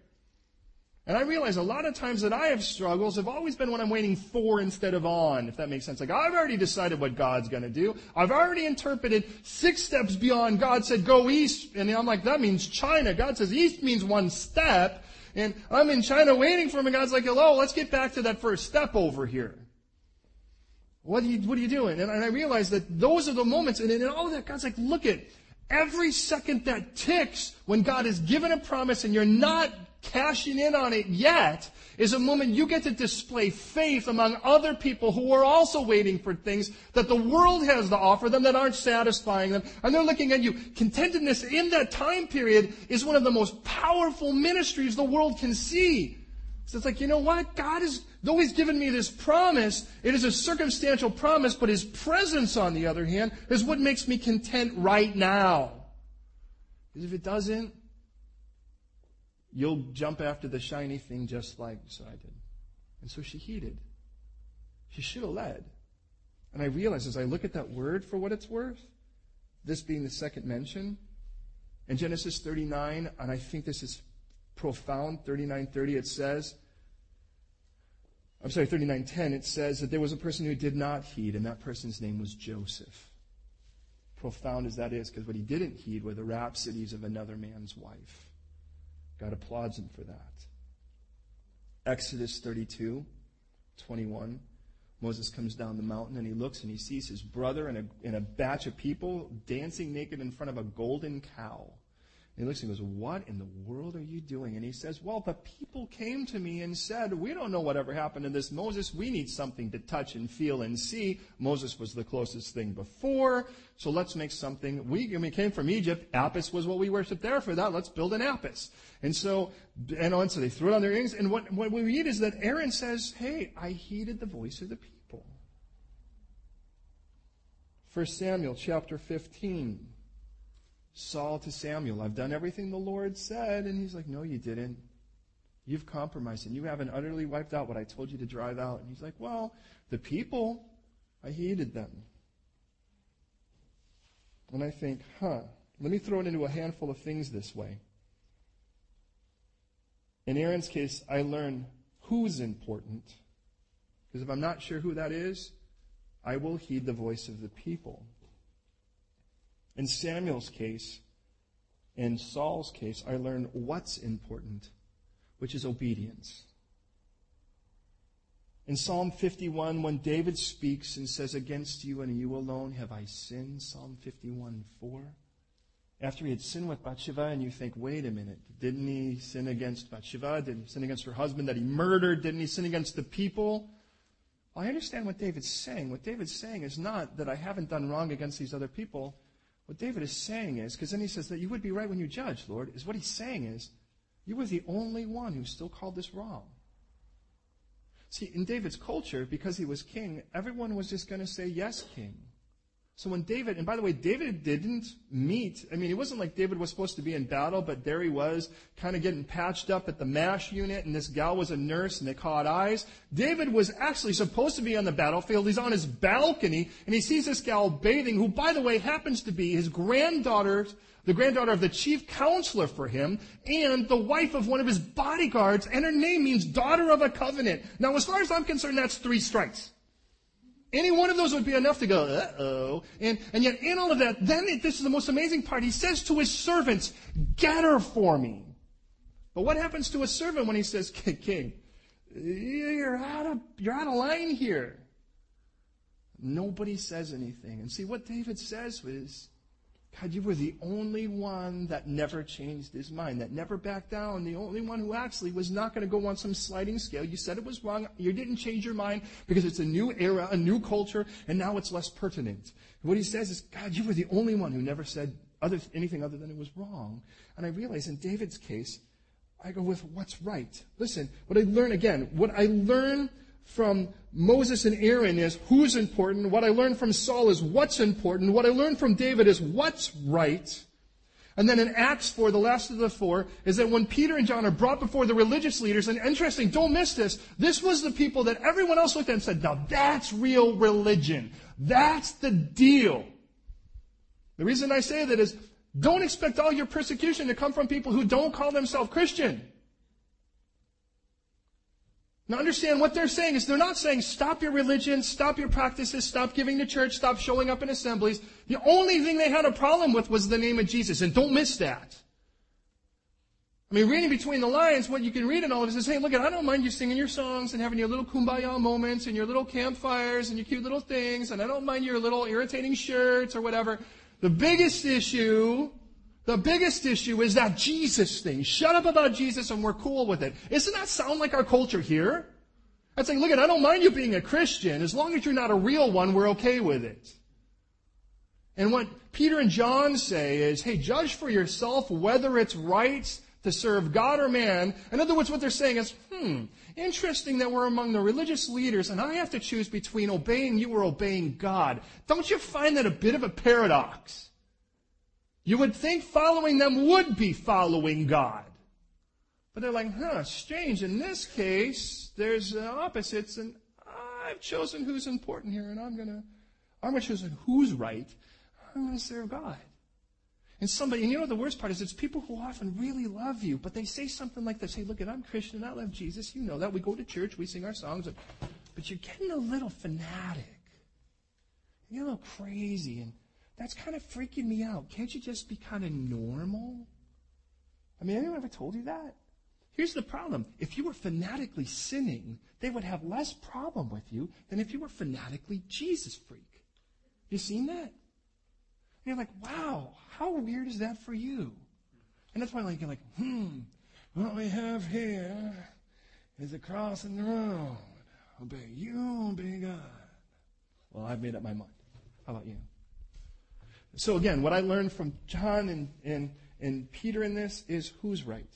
Speaker 1: And I realize a lot of times that I have struggles have always been when I'm waiting for instead of on, if that makes sense. Like, I've already decided what God's gonna do. I've already interpreted six steps beyond. God said, go east. And I'm like, that means China. God says east means one step. And I'm in China waiting for him, and God's like, hello, let's get back to that first step over here. What are you, what are you doing? And, I realize that those are the moments, and in all of that, God's like, look at every second that ticks when God has given a promise and you're not cashing in on it yet is a moment you get to display faith among other people who are also waiting for things that the world has to offer them that aren't satisfying them. And they're looking at you. Contentedness in that time period is one of the most powerful ministries the world can see. So it's like, you know what? God is, though He's given me this promise, it is a circumstantial promise, but His presence, on the other hand, is what makes me content right now. Because if it doesn't, You'll jump after the shiny thing just like I did. And so she heeded. She should have led. And I realize as I look at that word for what it's worth, this being the second mention, in Genesis 39, and I think this is profound, 39:30, it says, I'm sorry, 39:10, it says that there was a person who did not heed, and that person's name was Joseph. Profound as that is, because what he didn't heed were the rhapsodies of another man's wife. God applauds him for that. Exodus 32, 21. Moses comes down the mountain and he looks and he sees his brother and a, and a batch of people dancing naked in front of a golden cow. And he looks and goes, What in the world are you doing? And he says, Well, the people came to me and said, We don't know whatever happened to this Moses. We need something to touch and feel and see. Moses was the closest thing before. So let's make something. We, came from Egypt. Apis was what we worshiped there for that. Let's build an Apis. And so, and on, so they threw it on their earrings. And what, what we read is that Aaron says, Hey, I heeded the voice of the people. 1 Samuel chapter 15. Saul to Samuel, I've done everything the Lord said. And he's like, No, you didn't. You've compromised and you haven't utterly wiped out what I told you to drive out. And he's like, Well, the people, I hated them. And I think, huh, let me throw it into a handful of things this way. In Aaron's case, I learn who's important. Because if I'm not sure who that is, I will heed the voice of the people. In Samuel's case, in Saul's case, I learned what's important, which is obedience. In Psalm 51, when David speaks and says, Against you and you alone have I sinned, Psalm 51 4. After he had sinned with Bathsheba, and you think, wait a minute, didn't he sin against Bathsheba? Didn't he sin against her husband that he murdered? Didn't he sin against the people? Well, I understand what David's saying. What David's saying is not that I haven't done wrong against these other people. What David is saying is, because then he says that you would be right when you judge, Lord, is what he's saying is, you were the only one who still called this wrong. See, in David's culture, because he was king, everyone was just going to say, yes, king. So when David, and by the way, David didn't meet, I mean, it wasn't like David was supposed to be in battle, but there he was, kind of getting patched up at the MASH unit, and this gal was a nurse, and they caught eyes. David was actually supposed to be on the battlefield. He's on his balcony, and he sees this gal bathing, who, by the way, happens to be his granddaughter, the granddaughter of the chief counselor for him, and the wife of one of his bodyguards, and her name means daughter of a covenant. Now, as far as I'm concerned, that's three strikes. Any one of those would be enough to go, uh-oh. And, and yet in all of that, then it, this is the most amazing part. He says to his servants, get her for me. But what happens to a servant when he says, [LAUGHS] king, you're out of, you're out of line here. Nobody says anything. And see, what David says is, God, you were the only one that never changed his mind, that never backed down, the only one who actually was not going to go on some sliding scale. You said it was wrong. You didn't change your mind because it's a new era, a new culture, and now it's less pertinent. what he says is, God, you were the only one who never said other, anything other than it was wrong. And I realize in David's case, I go with what's right. Listen, what I learn again, what I learn from Moses and Aaron is who's important. What I learned from Saul is what's important. What I learned from David is what's right. And then in Acts 4, the last of the four, is that when Peter and John are brought before the religious leaders, and interesting, don't miss this, this was the people that everyone else looked at and said, now that's real religion. That's the deal. The reason I say that is, don't expect all your persecution to come from people who don't call themselves Christian. Now understand what they're saying is they're not saying stop your religion, stop your practices, stop giving to church, stop showing up in assemblies. The only thing they had a problem with was the name of Jesus. And don't miss that. I mean, reading between the lines, what you can read in all of this is, hey, look, I don't mind you singing your songs and having your little kumbaya moments and your little campfires and your cute little things, and I don't mind your little irritating shirts or whatever. The biggest issue the biggest issue is that Jesus thing. Shut up about Jesus and we're cool with it. Doesn't that sound like our culture here? I'd say, look, at, I don't mind you being a Christian. As long as you're not a real one, we're okay with it. And what Peter and John say is, hey, judge for yourself whether it's right to serve God or man. In other words, what they're saying is, hmm, interesting that we're among the religious leaders and I have to choose between obeying you or obeying God. Don't you find that a bit of a paradox? You would think following them would be following God. But they're like, huh, strange. In this case, there's opposites, and I've chosen who's important here, and I'm going to, I'm going to choose who's right. I'm to serve God. And somebody, and you know the worst part is it's people who often really love you, but they say something like this, hey, look, I'm Christian, and I love Jesus, you know that. We go to church, we sing our songs, but you're getting a little fanatic. You're a little crazy, and that's kind of freaking me out. Can't you just be kind of normal? I mean, anyone ever told you that? Here's the problem. If you were fanatically sinning, they would have less problem with you than if you were fanatically Jesus freak. You seen that? And you're like, wow, how weird is that for you? And that's why like, you're like, hmm, what we have here is a cross in the road. Obey you, obey God. Well, I've made up my mind. How about you? So again, what I learned from John and, and, and Peter in this is who's right.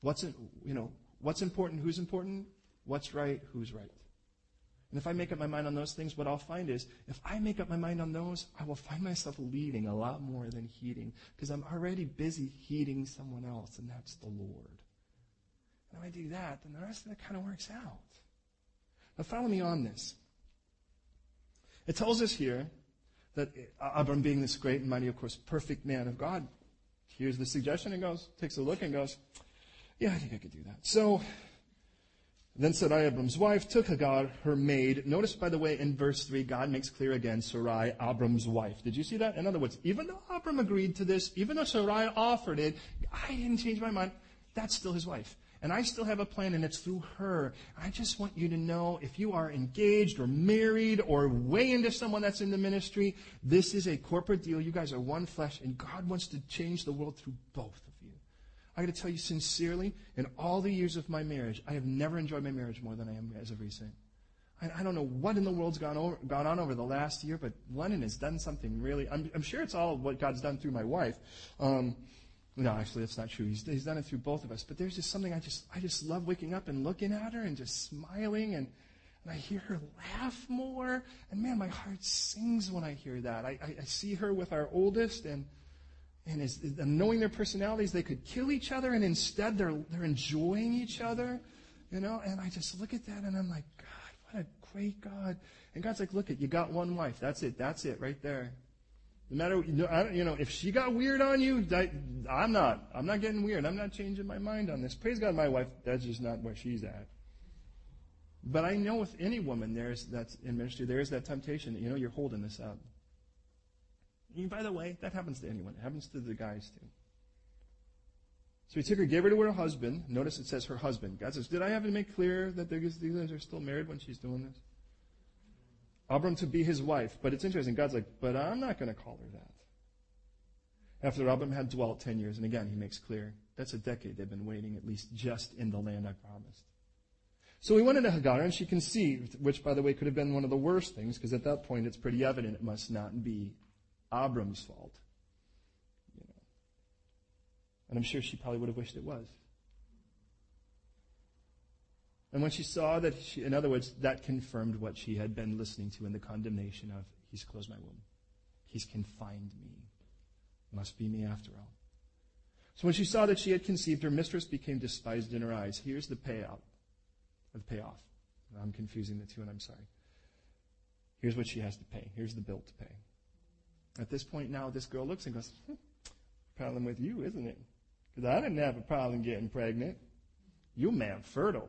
Speaker 1: What's, you know, what's important, who's important, what's right, who's right. And if I make up my mind on those things, what I'll find is, if I make up my mind on those, I will find myself leading a lot more than heeding, because I'm already busy heeding someone else, and that's the Lord. And if I do that, then the rest of it kind of works out. Now follow me on this. It tells us here that uh, Abram being this great and mighty, of course, perfect man of God, hears the suggestion and goes, takes a look and goes, yeah, I think I could do that. So Then Sarai, Abram's wife, took Hagar, her maid. Notice, by the way, in verse 3, God makes clear again Sarai, Abram's wife. Did you see that? In other words, even though Abram agreed to this, even though Sarai offered it, I didn't change my mind. That's still his wife. And I still have a plan, and it's through her. I just want you to know if you are engaged or married or way into someone that's in the ministry, this is a corporate deal. You guys are one flesh, and God wants to change the world through both of you. I got to tell you sincerely, in all the years of my marriage, I have never enjoyed my marriage more than I am as of recent. I, don't know what in the world's gone, over, gone on over the last year, but Lennon has done something really. I'm, I'm sure it's all what God's done through my wife. Um, no, actually, that's not true. He's, he's done it through both of us. But there's just something I just, I just love waking up and looking at her and just smiling and, and I hear her laugh more. And man, my heart sings when I hear that. I, I, I see her with our oldest and and, as, and knowing their personalities, they could kill each other, and instead they're, they're enjoying each other, you know? And I just look at that and I'm like, God, what a great God. And God's like, look at, you got one wife. That's it. That's it right there. No matter, you know, if she got weird on you, I'm not. I'm not getting weird. I'm not changing my mind on this. Praise God, my wife, that's just not where she's at. But I know with any woman there's that's in ministry, there is that temptation that, you know, you're holding this up. And by the way, that happens to anyone. It happens to the guys too. So he took her, gave her to her husband. Notice it says her husband. God says, Did I have to make clear that these guys are still married when she's doing this? Abram to be his wife. But it's interesting. God's like, But I'm not going to call her that. After Abram had dwelt 10 years, and again, he makes clear that's a decade they've been waiting, at least just in the land I promised. So he went into Hagar, and she conceived, which, by the way, could have been one of the worst things, because at that point it's pretty evident it must not be Abram's fault. You know. And I'm sure she probably would have wished it was. And when she saw that, she, in other words, that confirmed what she had been listening to in the condemnation of, he's closed my womb. He's confined me. It Must be me after all. So when she saw that she had conceived, her mistress became despised in her eyes. Here's the payout, the payoff. I'm confusing the two, and I'm sorry. Here's what she has to pay. Here's the bill to pay. At this point now, this girl looks and goes, hmm, problem with you, isn't it? Because I didn't have a problem getting pregnant. You man fertile.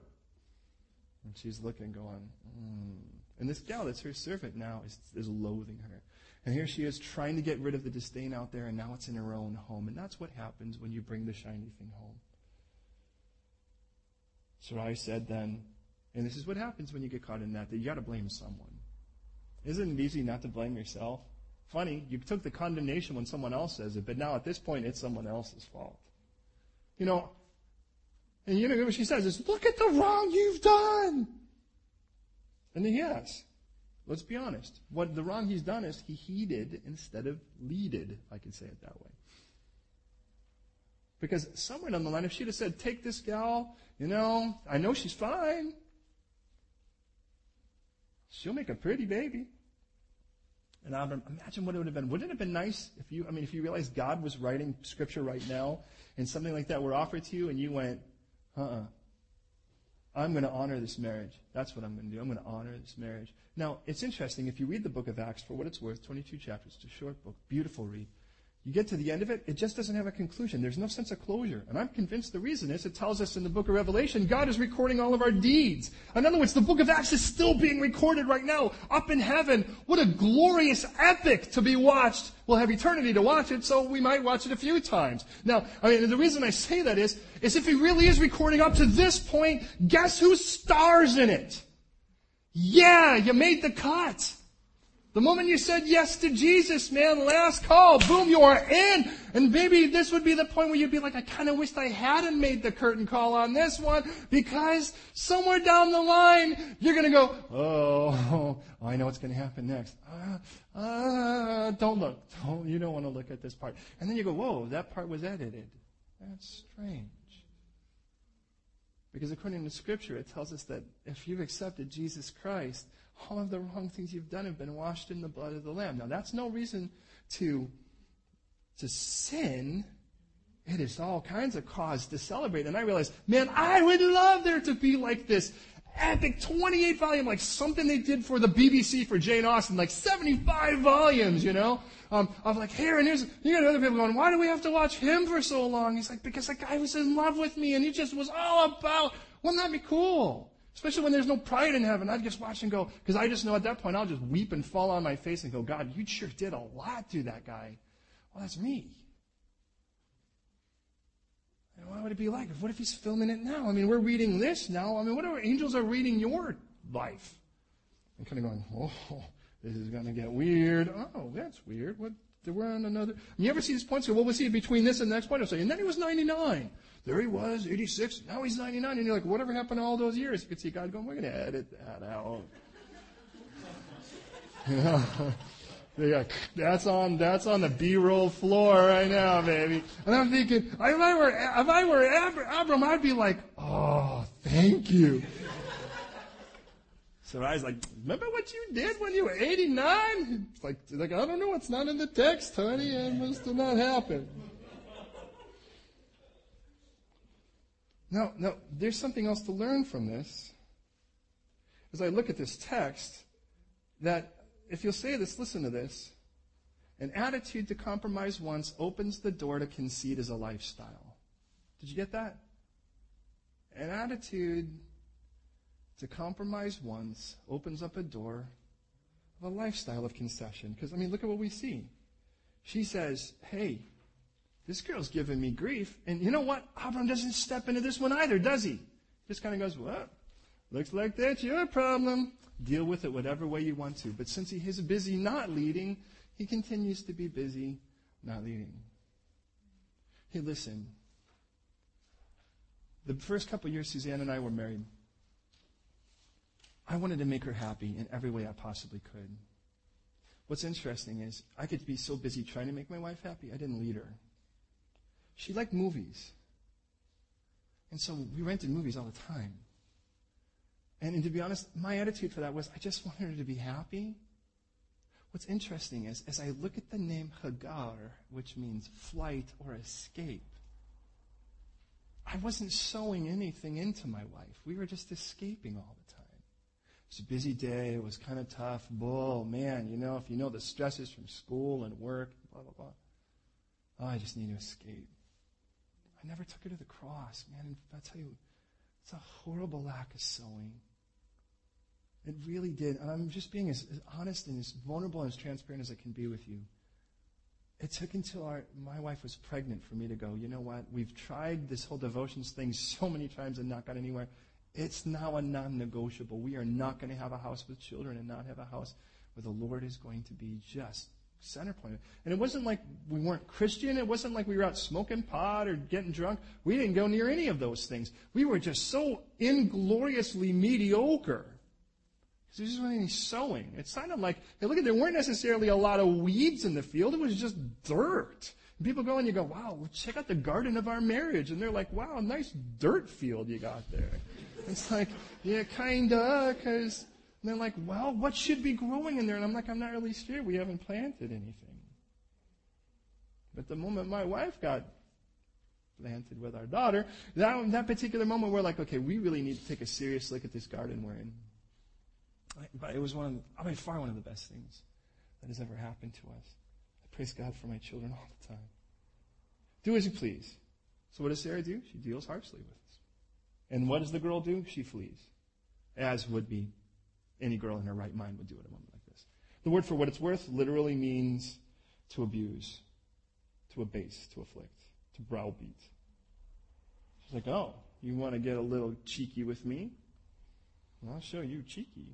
Speaker 1: And she's looking, going, mm. and this gal that's her servant now is, is loathing her. And here she is trying to get rid of the disdain out there, and now it's in her own home. And that's what happens when you bring the shiny thing home. Sarai said then, and this is what happens when you get caught in that, that you got to blame someone. Isn't it easy not to blame yourself? Funny, you took the condemnation when someone else says it, but now at this point it's someone else's fault. You know, and you know what she says is, look at the wrong you've done. And then yes, let's be honest. What the wrong he's done is he heeded instead of leaded, if I can say it that way. Because somewhere down the line, if she'd have said, take this gal, you know, I know she's fine. She'll make a pretty baby. And I imagine what it would have been. Wouldn't it have been nice if you, I mean, if you realized God was writing scripture right now and something like that were offered to you and you went, uh-uh. I'm going to honor this marriage. That's what I'm going to do. I'm going to honor this marriage. Now, it's interesting. If you read the book of Acts for what it's worth, 22 chapters, it's a short book, beautiful read. You get to the end of it, it just doesn't have a conclusion. There's no sense of closure. And I'm convinced the reason is it tells us in the book of Revelation, God is recording all of our deeds. In other words, the book of Acts is still being recorded right now up in heaven. What a glorious epic to be watched. We'll have eternity to watch it, so we might watch it a few times. Now, I mean, the reason I say that is, is if he really is recording up to this point, guess who stars in it? Yeah, you made the cut. The moment you said yes to Jesus, man, last call, boom, you are in. And maybe this would be the point where you'd be like, I kind of wished I hadn't made the curtain call on this one because somewhere down the line, you're going to go, oh, [LAUGHS] I know what's going to happen next. Uh, uh, don't look. Don't, you don't want to look at this part. And then you go, whoa, that part was edited. That's strange. Because according to Scripture, it tells us that if you've accepted Jesus Christ, all of the wrong things you've done have been washed in the blood of the Lamb. Now, that's no reason to, to sin. It is all kinds of cause to celebrate. And I realized, man, I would love there to be like this epic 28 volume, like something they did for the BBC for Jane Austen, like 75 volumes, you know? Um, of like, here and here's, you got other people going, why do we have to watch him for so long? He's like, because the guy was in love with me and he just was all about, wouldn't that be cool? Especially when there's no pride in heaven. I'd just watch and go, because I just know at that point I'll just weep and fall on my face and go, God, you sure did a lot to that guy. Well, that's me. And what would it be like? What if he's filming it now? I mean, we're reading this now. I mean, what if angels are reading your life? I'm kind of going, oh, this is going to get weird. Oh, that's weird. What? We're on another. You ever see this point? So what was he between this and the next point? I say, and then he was 99. There he was, 86. Now he's 99. And you're like, whatever happened all those years? You could see God going, we're going to edit that out. [LAUGHS] you know? That's on that's on the B-roll floor right now, baby. And I'm thinking, if I were if I were Abram, I'd be like, oh, thank you. So I was like, remember what you did when you were 89? It's like, like I don't know, it's not in the text, honey. It must have not happened. No, no, there's something else to learn from this. As I look at this text, that if you'll say this, listen to this. An attitude to compromise once opens the door to concede as a lifestyle. Did you get that? An attitude to compromise once opens up a door of a lifestyle of concession. Because, I mean, look at what we see. She says, Hey, this girl's giving me grief. And you know what? Abram doesn't step into this one either, does he? Just kind of goes, Well, looks like that's your problem. Deal with it whatever way you want to. But since he is busy not leading, he continues to be busy not leading. Hey, listen. The first couple years Suzanne and I were married, I wanted to make her happy in every way I possibly could. What's interesting is I could be so busy trying to make my wife happy, I didn't lead her. She liked movies. And so we rented movies all the time. And, and to be honest, my attitude for that was I just wanted her to be happy. What's interesting is, as I look at the name Hagar, which means flight or escape, I wasn't sewing anything into my wife. We were just escaping all the time. It was a busy day. It was kind of tough. Bull, man, you know, if you know the stresses from school and work, blah, blah, blah. Oh, I just need to escape. I never took her to the cross, man. And I'll tell you, it's a horrible lack of sewing. It really did. And I'm just being as, as, honest and as vulnerable and as transparent as I can be with you. It took until our, my wife was pregnant for me to go, you know what? We've tried this whole devotions thing so many times and not got anywhere. It's now a non negotiable. We are not going to have a house with children and not have a house where the Lord is going to be just center point. And it wasn't like we weren't Christian. It wasn't like we were out smoking pot or getting drunk. We didn't go near any of those things. We were just so ingloriously mediocre there just wasn't any sowing. It sounded like, hey, look there weren't necessarily a lot of weeds in the field. It was just dirt. And people go and you go, wow, check out the garden of our marriage. And they're like, wow, nice dirt field you got there. It's like, yeah, kinda, cause, they're like, well, what should be growing in there? And I'm like, I'm not really sure. We haven't planted anything. But the moment my wife got planted with our daughter, that, that particular moment, we're like, okay, we really need to take a serious look at this garden we're in. But it was one of, by far one of the best things that has ever happened to us. I praise God for my children all the time. Do as you please. So what does Sarah do? She deals harshly with. And what does the girl do? She flees. As would be any girl in her right mind would do at a moment like this. The word for what it's worth literally means to abuse, to abase, to afflict, to browbeat. She's like, oh, you want to get a little cheeky with me? Well, I'll show you cheeky.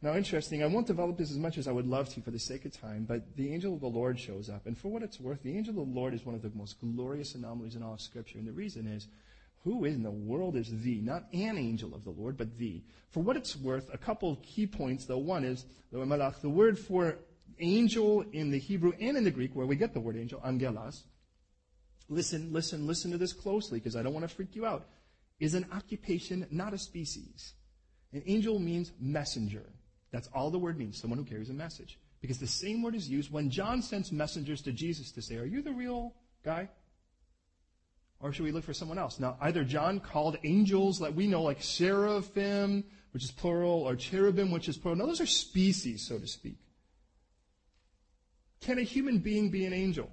Speaker 1: Now, interesting, I won't develop this as much as I would love to for the sake of time, but the angel of the Lord shows up. And for what it's worth, the angel of the Lord is one of the most glorious anomalies in all of Scripture. And the reason is, who in the world is thee? Not an angel of the Lord, but thee. For what it's worth, a couple of key points, though. One is, the word for angel in the Hebrew and in the Greek, where we get the word angel, angelos. Listen, listen, listen to this closely, because I don't want to freak you out. Is an occupation, not a species. An angel means messenger. That's all the word means, someone who carries a message. Because the same word is used when John sends messengers to Jesus to say, Are you the real guy? Or should we look for someone else? Now, either John called angels that we know, like seraphim, which is plural, or cherubim, which is plural. Now, those are species, so to speak. Can a human being be an angel?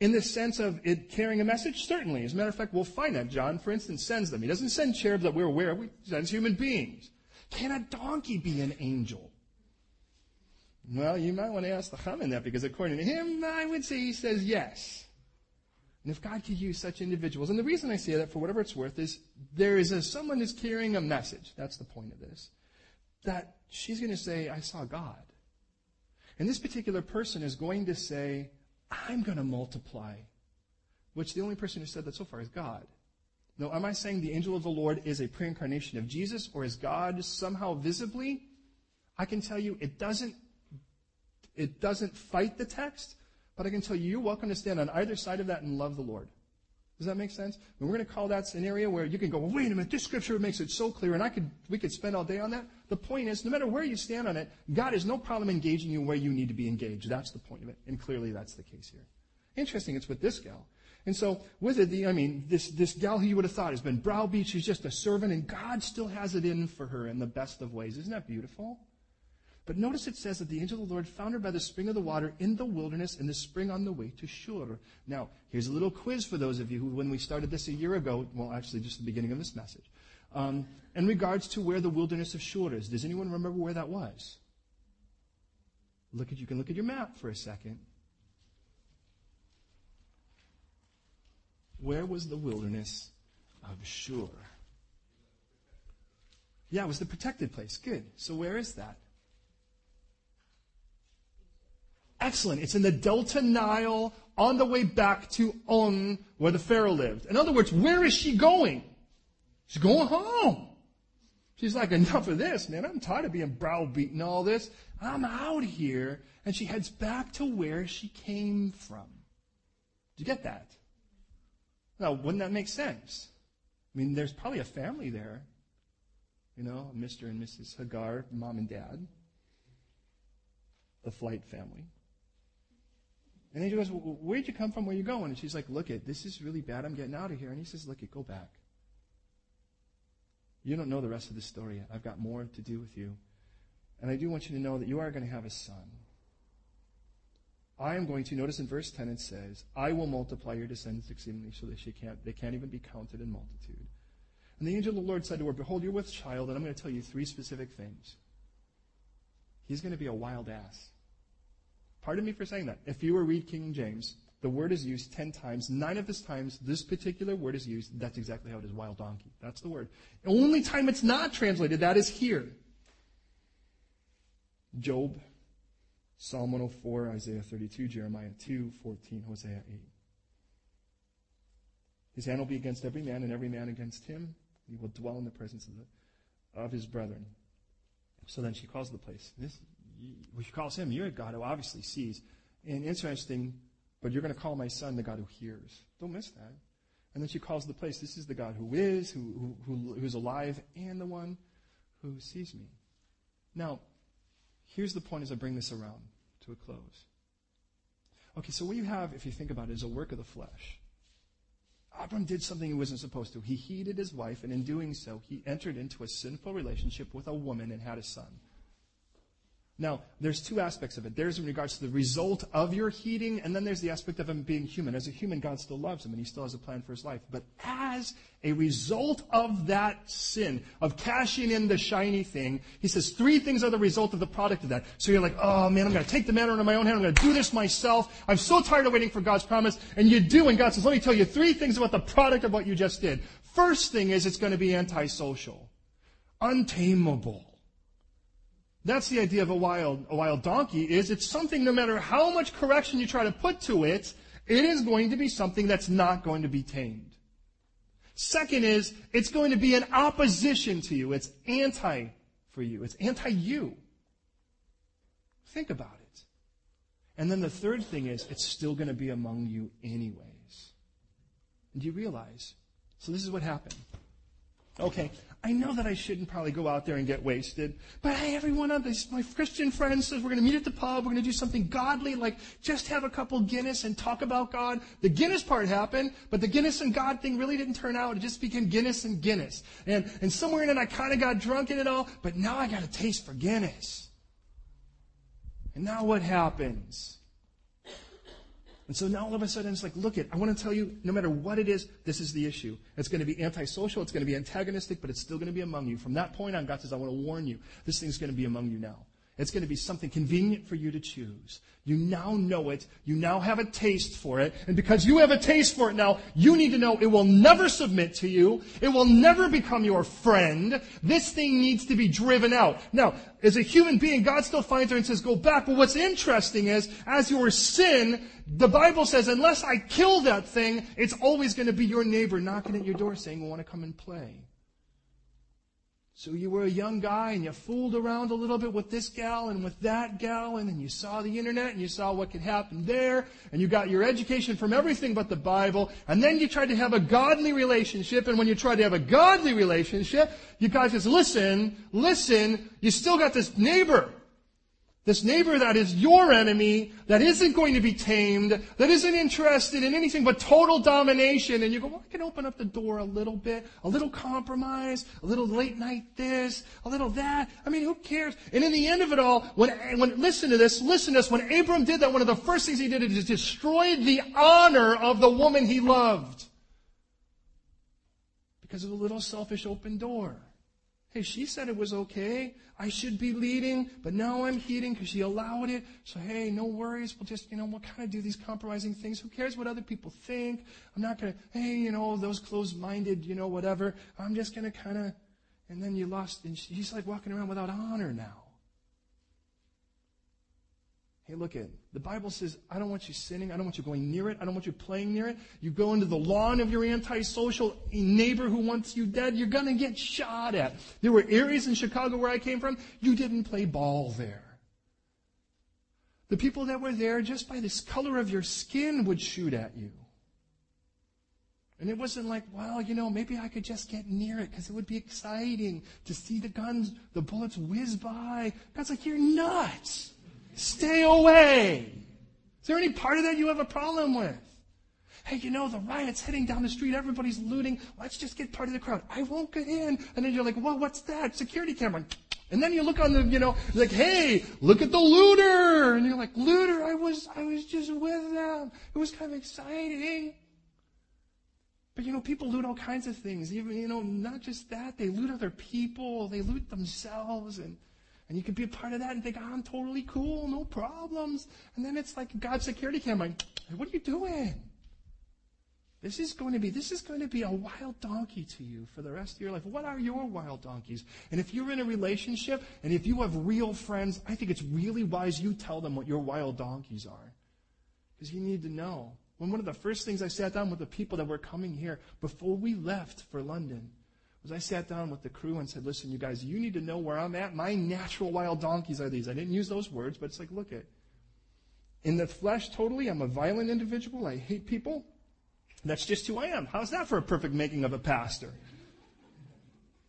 Speaker 1: in the sense of it carrying a message? Certainly. As a matter of fact, we'll find that. John, for instance, sends them. He doesn't send cherubs that we're aware of. He sends human beings. Can a donkey be an angel? Well, you might want to ask the Chaman that because according to him, I would say he says yes. And if God could use such individuals, and the reason I say that for whatever it's worth is there is a, someone who's carrying a message. That's the point of this. That she's going to say, I saw God. And this particular person is going to say, I'm going to multiply. Which the only person who said that so far is God. Now, am I saying the angel of the Lord is a pre-incarnation of Jesus or is God somehow visibly? I can tell you it doesn't it doesn't fight the text, but I can tell you, you're welcome to stand on either side of that and love the Lord. Does that make sense? And we're going to call that an area where you can go, wait a minute, this scripture makes it so clear, and I could, we could spend all day on that. The point is, no matter where you stand on it, God has no problem engaging you where you need to be engaged. That's the point of it. And clearly that's the case here. Interesting, it's with this gal. And so, with it, the, I mean, this, this gal who you would have thought has been browbeat, she's just a servant, and God still has it in for her in the best of ways. Isn't that beautiful? But notice it says that the angel of the Lord found her by the spring of the water in the wilderness in the spring on the way to Shur. Now, here's a little quiz for those of you who, when we started this a year ago, well, actually just the beginning of this message, um, in regards to where the wilderness of Shur is. Does anyone remember where that was? Look at, you can look at your map for a second. Where was the wilderness of Shur? Yeah, it was the protected place. Good. So where is that? Excellent. It's in the Delta Nile on the way back to On, where the Pharaoh lived. In other words, where is she going? She's going home. She's like, enough of this, man. I'm tired of being browbeaten all this. I'm out here. And she heads back to where she came from. Do you get that? Now, wouldn't that make sense? I mean, there's probably a family there. You know, Mr. and Mrs. Hagar, mom and dad. The flight family. And then he goes, well, Where'd you come from? Where you going? And she's like, Look it, this is really bad. I'm getting out of here. And he says, Look it, go back. You don't know the rest of the story yet. I've got more to do with you. And I do want you to know that you are going to have a son. I am going to, notice in verse 10 it says, I will multiply your descendants exceedingly so that she can't, they can't even be counted in multitude. And the angel of the Lord said to her, Behold, you're with child, and I'm going to tell you three specific things. He's going to be a wild ass. Pardon me for saying that. If you were read King James, the word is used ten times. Nine of these times, this particular word is used. That's exactly how it is. Wild donkey. That's the word. The only time it's not translated, that is here. Job, Psalm 104, Isaiah 32, Jeremiah 2, 14, Hosea 8. His hand will be against every man, and every man against him. He will dwell in the presence of, the, of his brethren. So then she calls the place. This, she calls him, you're a God who obviously sees. And interesting, but you're going to call my son the God who hears. Don't miss that. And then she calls the place, this is the God who is, who, who, who's alive, and the one who sees me. Now, here's the point as I bring this around to a close. Okay, so what you have, if you think about it, is a work of the flesh. Abram did something he wasn't supposed to. He heeded his wife, and in doing so, he entered into a sinful relationship with a woman and had a son. Now, there's two aspects of it. There's in regards to the result of your heeding, and then there's the aspect of him being human. As a human, God still loves him, and he still has a plan for his life. But as a result of that sin, of cashing in the shiny thing, he says three things are the result of the product of that. So you're like, oh man, I'm going to take the matter into my own hand. I'm going to do this myself. I'm so tired of waiting for God's promise. And you do, and God says, let me tell you three things about the product of what you just did. First thing is it's going to be antisocial, untamable that's the idea of a wild, a wild donkey is it's something no matter how much correction you try to put to it, it is going to be something that's not going to be tamed. Second is, it's going to be an opposition to you. It's anti for you. It's anti you. Think about it. And then the third thing is, it's still going to be among you anyways. And do you realize? So this is what happened. Okay, I know that I shouldn't probably go out there and get wasted, but hey, everyone of this, my Christian friends says we're going to meet at the pub, we're going to do something godly, like just have a couple Guinness and talk about God. The Guinness part happened, but the Guinness and God thing really didn't turn out. It just became Guinness and Guinness. And, and somewhere in it, I kind of got drunk in it all, but now I got a taste for Guinness. And now what happens? And so now all of a sudden it's like, look it, I want to tell you, no matter what it is, this is the issue. It's going to be antisocial, it's going to be antagonistic, but it's still going to be among you. From that point on, God says, I want to warn you, this thing's going to be among you now. It's going to be something convenient for you to choose. You now know it. You now have a taste for it. And because you have a taste for it now, you need to know it will never submit to you. It will never become your friend. This thing needs to be driven out. Now, as a human being, God still finds her and says, go back. But what's interesting is, as your sin, the Bible says, unless I kill that thing, it's always going to be your neighbor knocking at your door saying, want to come and play. So you were a young guy and you fooled around a little bit with this gal and with that gal and then you saw the internet and you saw what could happen there and you got your education from everything but the Bible and then you tried to have a godly relationship and when you tried to have a godly relationship, you guys just listen, listen, you still got this neighbor this neighbor that is your enemy, that isn't going to be tamed, that isn't interested in anything but total domination, and you go, well, I can open up the door a little bit, a little compromise, a little late night this, a little that. I mean, who cares? And in the end of it all, when, when, listen to this, listen to this, when Abram did that, one of the first things he did is destroy the honor of the woman he loved. Because of a little selfish open door. Hey, she said it was okay. I should be leading, but now I'm heeding because she allowed it. So hey, no worries. We'll just, you know, we'll kind of do these compromising things. Who cares what other people think? I'm not going to, hey, you know, those closed-minded, you know, whatever. I'm just going to kind of, and then you lost, and she's like walking around without honor now. Hey, look at the Bible says, I don't want you sinning. I don't want you going near it. I don't want you playing near it. You go into the lawn of your antisocial neighbor who wants you dead. You're going to get shot at. There were areas in Chicago where I came from. You didn't play ball there. The people that were there, just by this color of your skin, would shoot at you. And it wasn't like, well, you know, maybe I could just get near it because it would be exciting to see the guns, the bullets whiz by. God's like, you're nuts. Stay away. Is there any part of that you have a problem with? Hey, you know, the riot's heading down the street. Everybody's looting. Let's just get part of the crowd. I won't get in. And then you're like, well, what's that? Security camera. And then you look on the, you know, like, hey, look at the looter. And you're like, looter, I was, I was just with them. It was kind of exciting. But you know, people loot all kinds of things. Even, you know, not just that. They loot other people. They loot themselves. And, and you can be a part of that and think, oh, I'm totally cool, no problems. And then it's like God's security camera. What are you doing? This is going to be, this is going to be a wild donkey to you for the rest of your life. What are your wild donkeys? And if you're in a relationship and if you have real friends, I think it's really wise you tell them what your wild donkeys are. Because you need to know. When one of the first things I sat down with the people that were coming here before we left for London, was I sat down with the crew and said, listen, you guys, you need to know where I'm at. My natural wild donkeys are these. I didn't use those words, but it's like, look at. In the flesh, totally, I'm a violent individual. I hate people. That's just who I am. How's that for a perfect making of a pastor?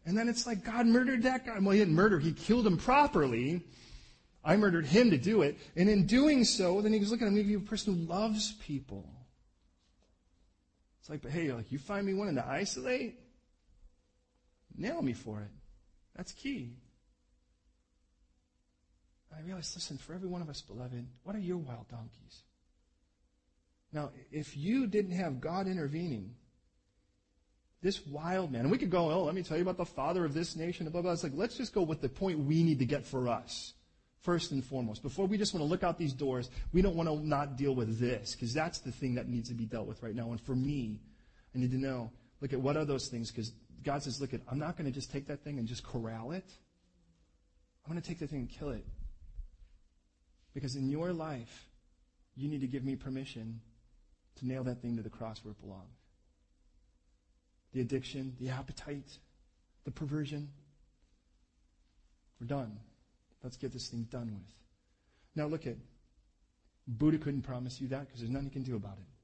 Speaker 1: And then it's like God murdered that guy. Well, he didn't murder, he killed him properly. I murdered him to do it. And in doing so, then he was looking at me, you a person who loves people. It's like, but hey, like you find me wanting to isolate? Nail me for it. That's key. I realized, listen, for every one of us, beloved, what are your wild donkeys? Now, if you didn't have God intervening, this wild man, and we could go, oh, let me tell you about the father of this nation, blah, blah, blah. It's like, let's just go with the point we need to get for us, first and foremost. Before we just want to look out these doors, we don't want to not deal with this, because that's the thing that needs to be dealt with right now. And for me, I need to know, look at what are those things, because God says, look, I'm not going to just take that thing and just corral it. I'm going to take that thing and kill it. Because in your life, you need to give me permission to nail that thing to the cross where it belongs. The addiction, the appetite, the perversion. We're done. Let's get this thing done with. Now look at Buddha couldn't promise you that because there's nothing you can do about it.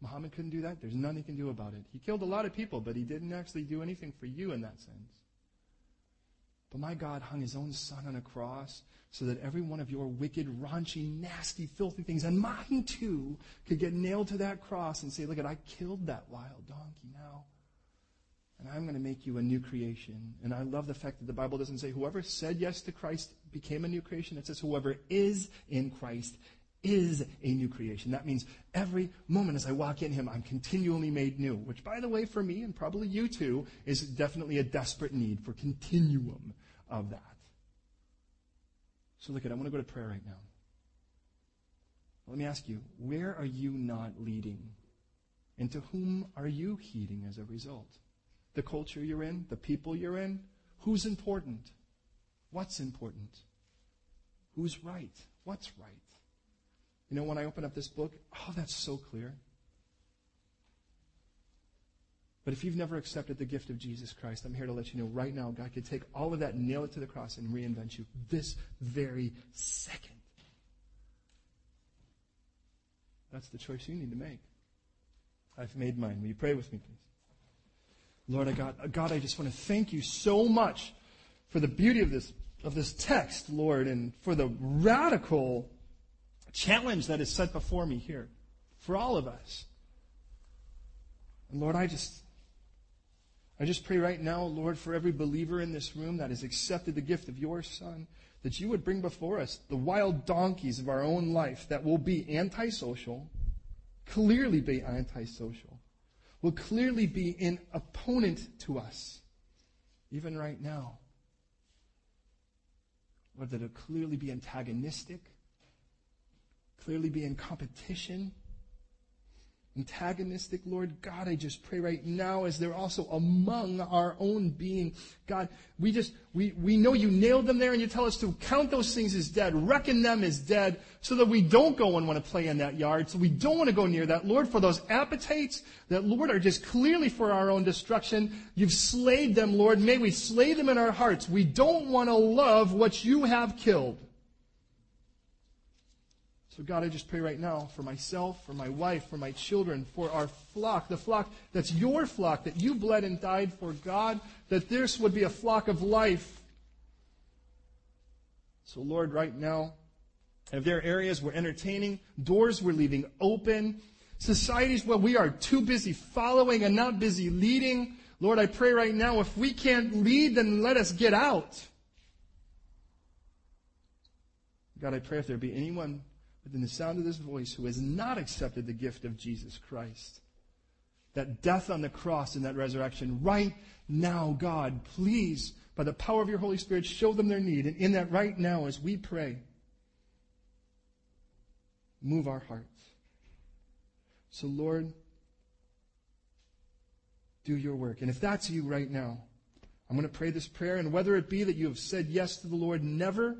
Speaker 1: Muhammad couldn't do that. There's nothing he can do about it. He killed a lot of people, but he didn't actually do anything for you in that sense. But my God hung his own son on a cross so that every one of your wicked, raunchy, nasty, filthy things, and mine too, could get nailed to that cross and say, look at, I killed that wild donkey now. And I'm going to make you a new creation. And I love the fact that the Bible doesn't say whoever said yes to Christ became a new creation. It says whoever is in Christ is a new creation. That means every moment as I walk in Him, I'm continually made new, which, by the way, for me and probably you too, is definitely a desperate need for continuum of that. So look at, I want to go to prayer right now. Let me ask you, where are you not leading? And to whom are you heeding as a result? The culture you're in, the people you're in, who's important? What's important? Who's right? What's right? You know, when I open up this book, oh, that's so clear. But if you've never accepted the gift of Jesus Christ, I'm here to let you know right now, God could take all of that, nail it to the cross, and reinvent you this very second. That's the choice you need to make. I've made mine. Will you pray with me, please? Lord, I God, God, I just want to thank you so much for the beauty of this of this text, Lord, and for the radical challenge that is set before me here for all of us. And Lord, I just I just pray right now, Lord, for every believer in this room that has accepted the gift of your Son, that you would bring before us the wild donkeys of our own life that will be antisocial, clearly be antisocial, will clearly be an opponent to us, even right now. Lord, that will clearly be antagonistic, clearly be in competition antagonistic, Lord God, I just pray right now as they're also among our own being. God, we just, we, we know you nailed them there and you tell us to count those things as dead, reckon them as dead, so that we don't go and want to play in that yard, so we don't want to go near that. Lord, for those appetites that, Lord, are just clearly for our own destruction, you've slayed them, Lord. May we slay them in our hearts. We don't want to love what you have killed. So, God, I just pray right now for myself, for my wife, for my children, for our flock, the flock that's your flock, that you bled and died for, God, that this would be a flock of life. So, Lord, right now, if there are areas we're entertaining, doors we're leaving open, societies where we are too busy following and not busy leading, Lord, I pray right now, if we can't lead, then let us get out. God, I pray if there be anyone within the sound of this voice who has not accepted the gift of Jesus Christ. That death on the cross and that resurrection right now, God, please, by the power of your Holy Spirit, show them their need. And in that right now, as we pray, move our hearts. So, Lord, do your work. And if that's you right now, I'm going to pray this prayer. And whether it be that you have said yes to the Lord, never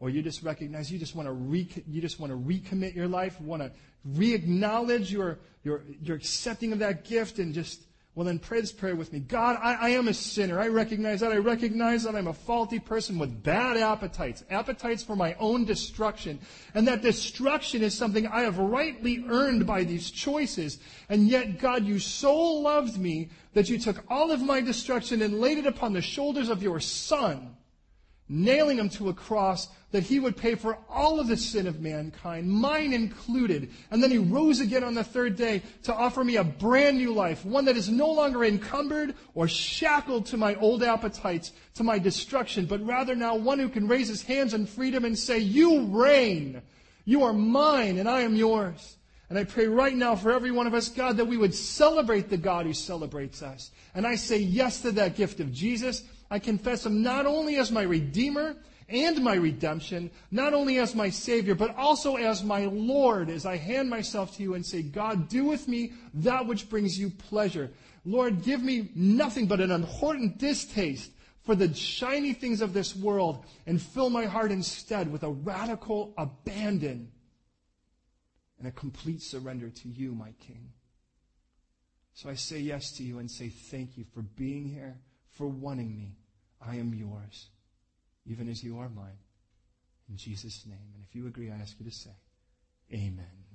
Speaker 1: or you just recognize you just want to re, you just want to recommit your life, want to re-acknowledge your, your, your accepting of that gift and just, well then pray this prayer with me. God, I, I am a sinner. I recognize that. I recognize that I'm a faulty person with bad appetites, appetites for my own destruction. And that destruction is something I have rightly earned by these choices. And yet, God, you so loved me that you took all of my destruction and laid it upon the shoulders of your son nailing him to a cross that he would pay for all of the sin of mankind, mine included. And then he rose again on the third day to offer me a brand new life, one that is no longer encumbered or shackled to my old appetites, to my destruction, but rather now one who can raise his hands in freedom and say, You reign. You are mine and I am yours. And I pray right now for every one of us, God, that we would celebrate the God who celebrates us. And I say yes to that gift of Jesus. I confess him not only as my Redeemer and my redemption, not only as my Savior, but also as my Lord, as I hand myself to you and say, God, do with me that which brings you pleasure. Lord, give me nothing but an abhorrent distaste for the shiny things of this world and fill my heart instead with a radical abandon and a complete surrender to you, my King. So I say yes to you and say thank you for being here for wanting me. I am yours, even as you are mine. In Jesus' name. And if you agree, I ask you to say, Amen.